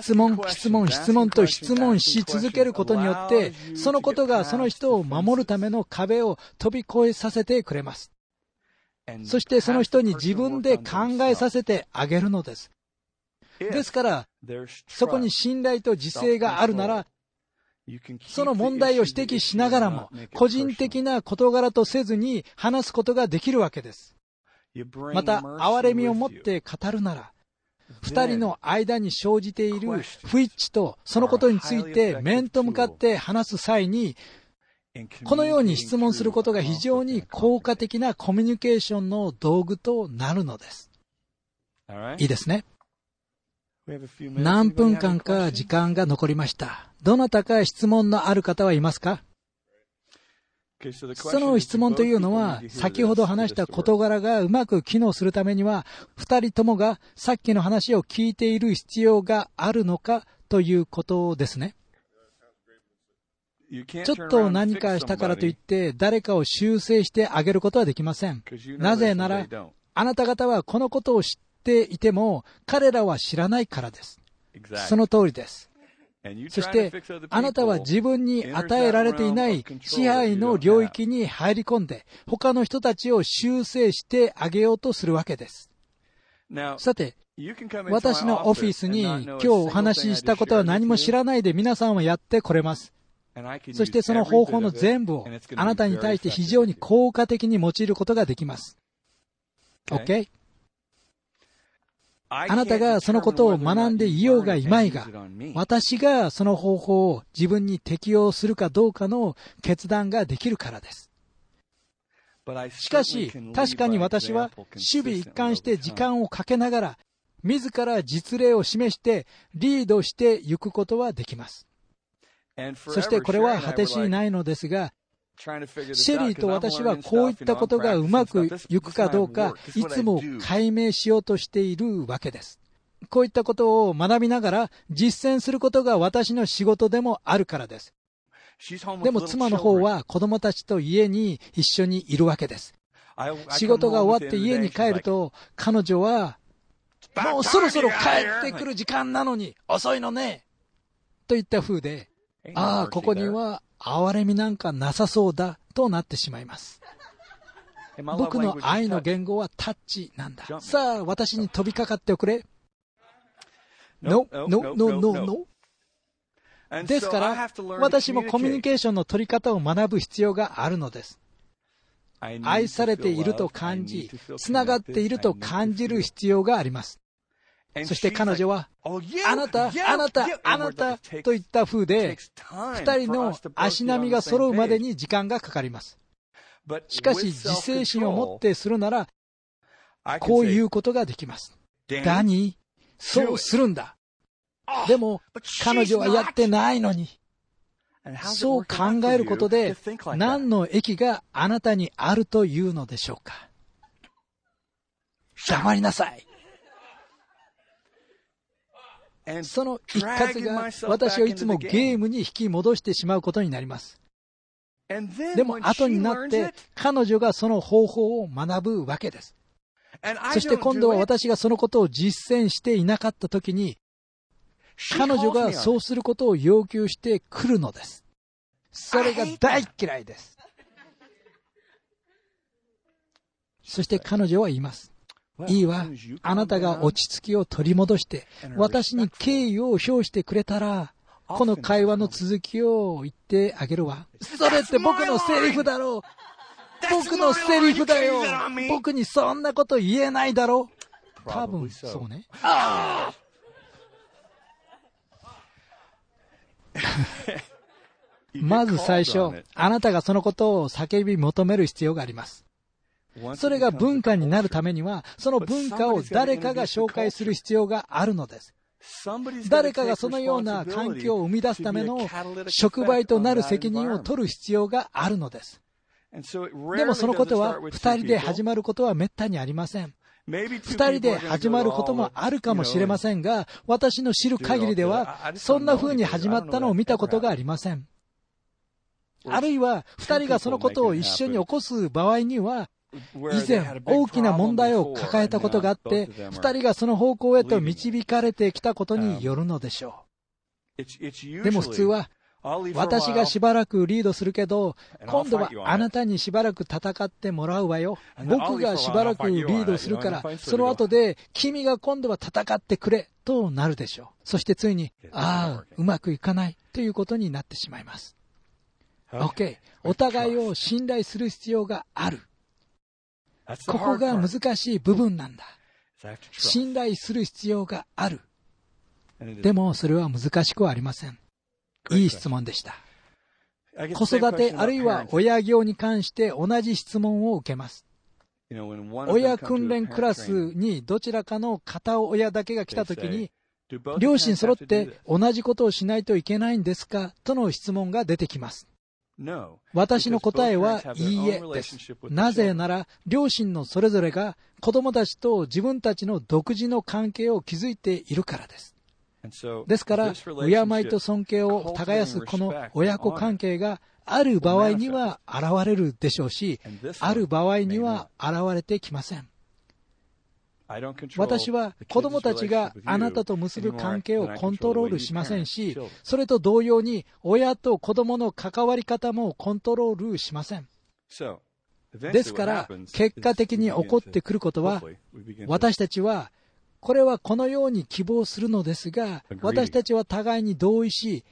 質問、質問、質問と質問し続けることによって、そのことがその人を守るための壁を飛び越えさせてくれます。そしてその人に自分で考えさせてあげるのです。ですから、そこに信頼と自制があるなら、その問題を指摘しながらも、個人的な事柄とせずに話すことができるわけです。また、憐れみを持って語るなら、二人の間に生じている不一致とそのことについて面と向かって話す際に、このように質問することが非常に効果的なコミュニケーションの道具となるのです。いいですね。何分間か時間が残りました。どなたか質問のある方はいますか？その質問というのは、先ほど話した事柄がうまく機能するためには、二人ともがさっきの話を聞いている必要があるのかということですね。ちょっと何かしたからといって、誰かを修正してあげることはできません。なぜなら、あなた方はこのことを知っていても、彼らは知らないからです。その通りです。そして、あなたは自分に与えられていない支配の領域に入り込んで、他の人たちを修正してあげようとするわけです。さて、私のオフィスに今日お話ししたことは何も知らないで皆さんはやってこれます。そしてその方法の全部をあなたに対して非常に効果的に用いることができます。OK? あなたがそのことを学んでいようがいまいが、私がその方法を自分に適用するかどうかの決断ができるからです。しかし、確かに私は守備一貫して時間をかけながら、自ら実例を示してリードしていくことはできます。そしてこれは果てしないのですが、シェリーと私はこういったことがうまくいくかどうか、いつも解明しようとしているわけです。こういったことを学びながら実践することが私の仕事でもあるからです。でも妻の方は子供たちと家に一緒にいるわけです。仕事が終わって家に帰ると、彼女は、もうそろそろ帰ってくる時間なのに遅いのね。といった風で、ああ、ここには憐れみなんかなさそうだとなってしまいます。僕の愛の言語はタッチなんだ。さあ、私に飛びかかっておくれ。No, no, no, no, no. ですから、私もコミュニケーションの取り方を学ぶ必要があるのです。愛されていると感じ、つながっていると感じる必要があります。そして彼女は、あなた、あなた、あなたといった風で、二人の足並みが揃うまでに時間がかかります。しかし、自制心を持ってするなら、こういうことができます。ダニー、そうするんだ。でも、彼女はやってないのに。そう考えることで、何の益があなたにあるというのでしょうか。黙りなさい。その一括が私をいつもゲームに引き戻してしまうことになります。でも後になって彼女がその方法を学ぶわけです。そして今度は私がそのことを実践していなかった時に彼女がそうすることを要求してくるのです。それが大嫌いです。そして彼女は言います。いいわ。あなたが落ち着きを取り戻して、私に敬意を表してくれたら、この会話の続きを言ってあげるわ。それって僕のセリフだろう。僕のセリフだよ。僕にそんなこと言えないだろう。多分、そうね。まず最初、あなたがそのことを叫び求める必要があります。それが文化になるためには、その文化を誰かが紹介する必要があるのです。誰かがそのような環境を生み出すための触媒となる責任を取る必要があるのです。でもそのことは二人で始まることはめったにありません。二人で始まることもあるかもしれませんが、私の知る限りでは、そんな風に始まったのを見たことがありません。あるいは、二人がそのことを一緒に起こす場合には、以前大きな問題を抱えたことがあって、二人がその方向へと導かれてきたことによるのでしょう。でも普通は、私がしばらくリードするけど、今度はあなたにしばらく戦ってもらうわよ。僕がしばらくリードするから、その後で君が今度は戦ってくれ、となるでしょう。そしてついに、ああ、うまくいかないということになってしまいます。OK。お互いを信頼する必要がある。ここが難しい部分なんだ。信頼する必要がある。でもそれは難しくはありません。いい質問でした。子育てあるいは親業に関して同じ質問を受けます。親訓練クラスにどちらかの片親だけが来たときに、両親揃って同じことをしないといけないんですか？との質問が出てきます。私の答えはいいえです。なぜなら、両親のそれぞれが子供たちと自分たちの独自の関係を築いているからです。ですから、敬いと尊敬を耕すこの親子関係がある場合には現れるでしょうし、ある場合には現れてきません。私は子供たちがあなたと結ぶ関係をコントロールしませんし、それと同様に親と子供の関わり方もコントロールしません。ですから、結果的に起こってくることは、私たちはこれはこのように希望するのですが、私たちは互いに同意し、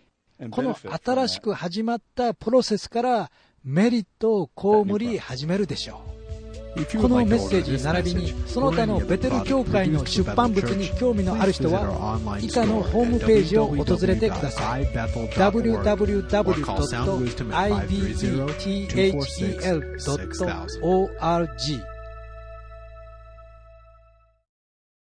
この新しく始まったプロセスからメリットを被り始めるでしょう。このメッセージ並びにその他のベテル教会の出版物に興味のある人は以下のホームページを訪れてください。www.ibethel.org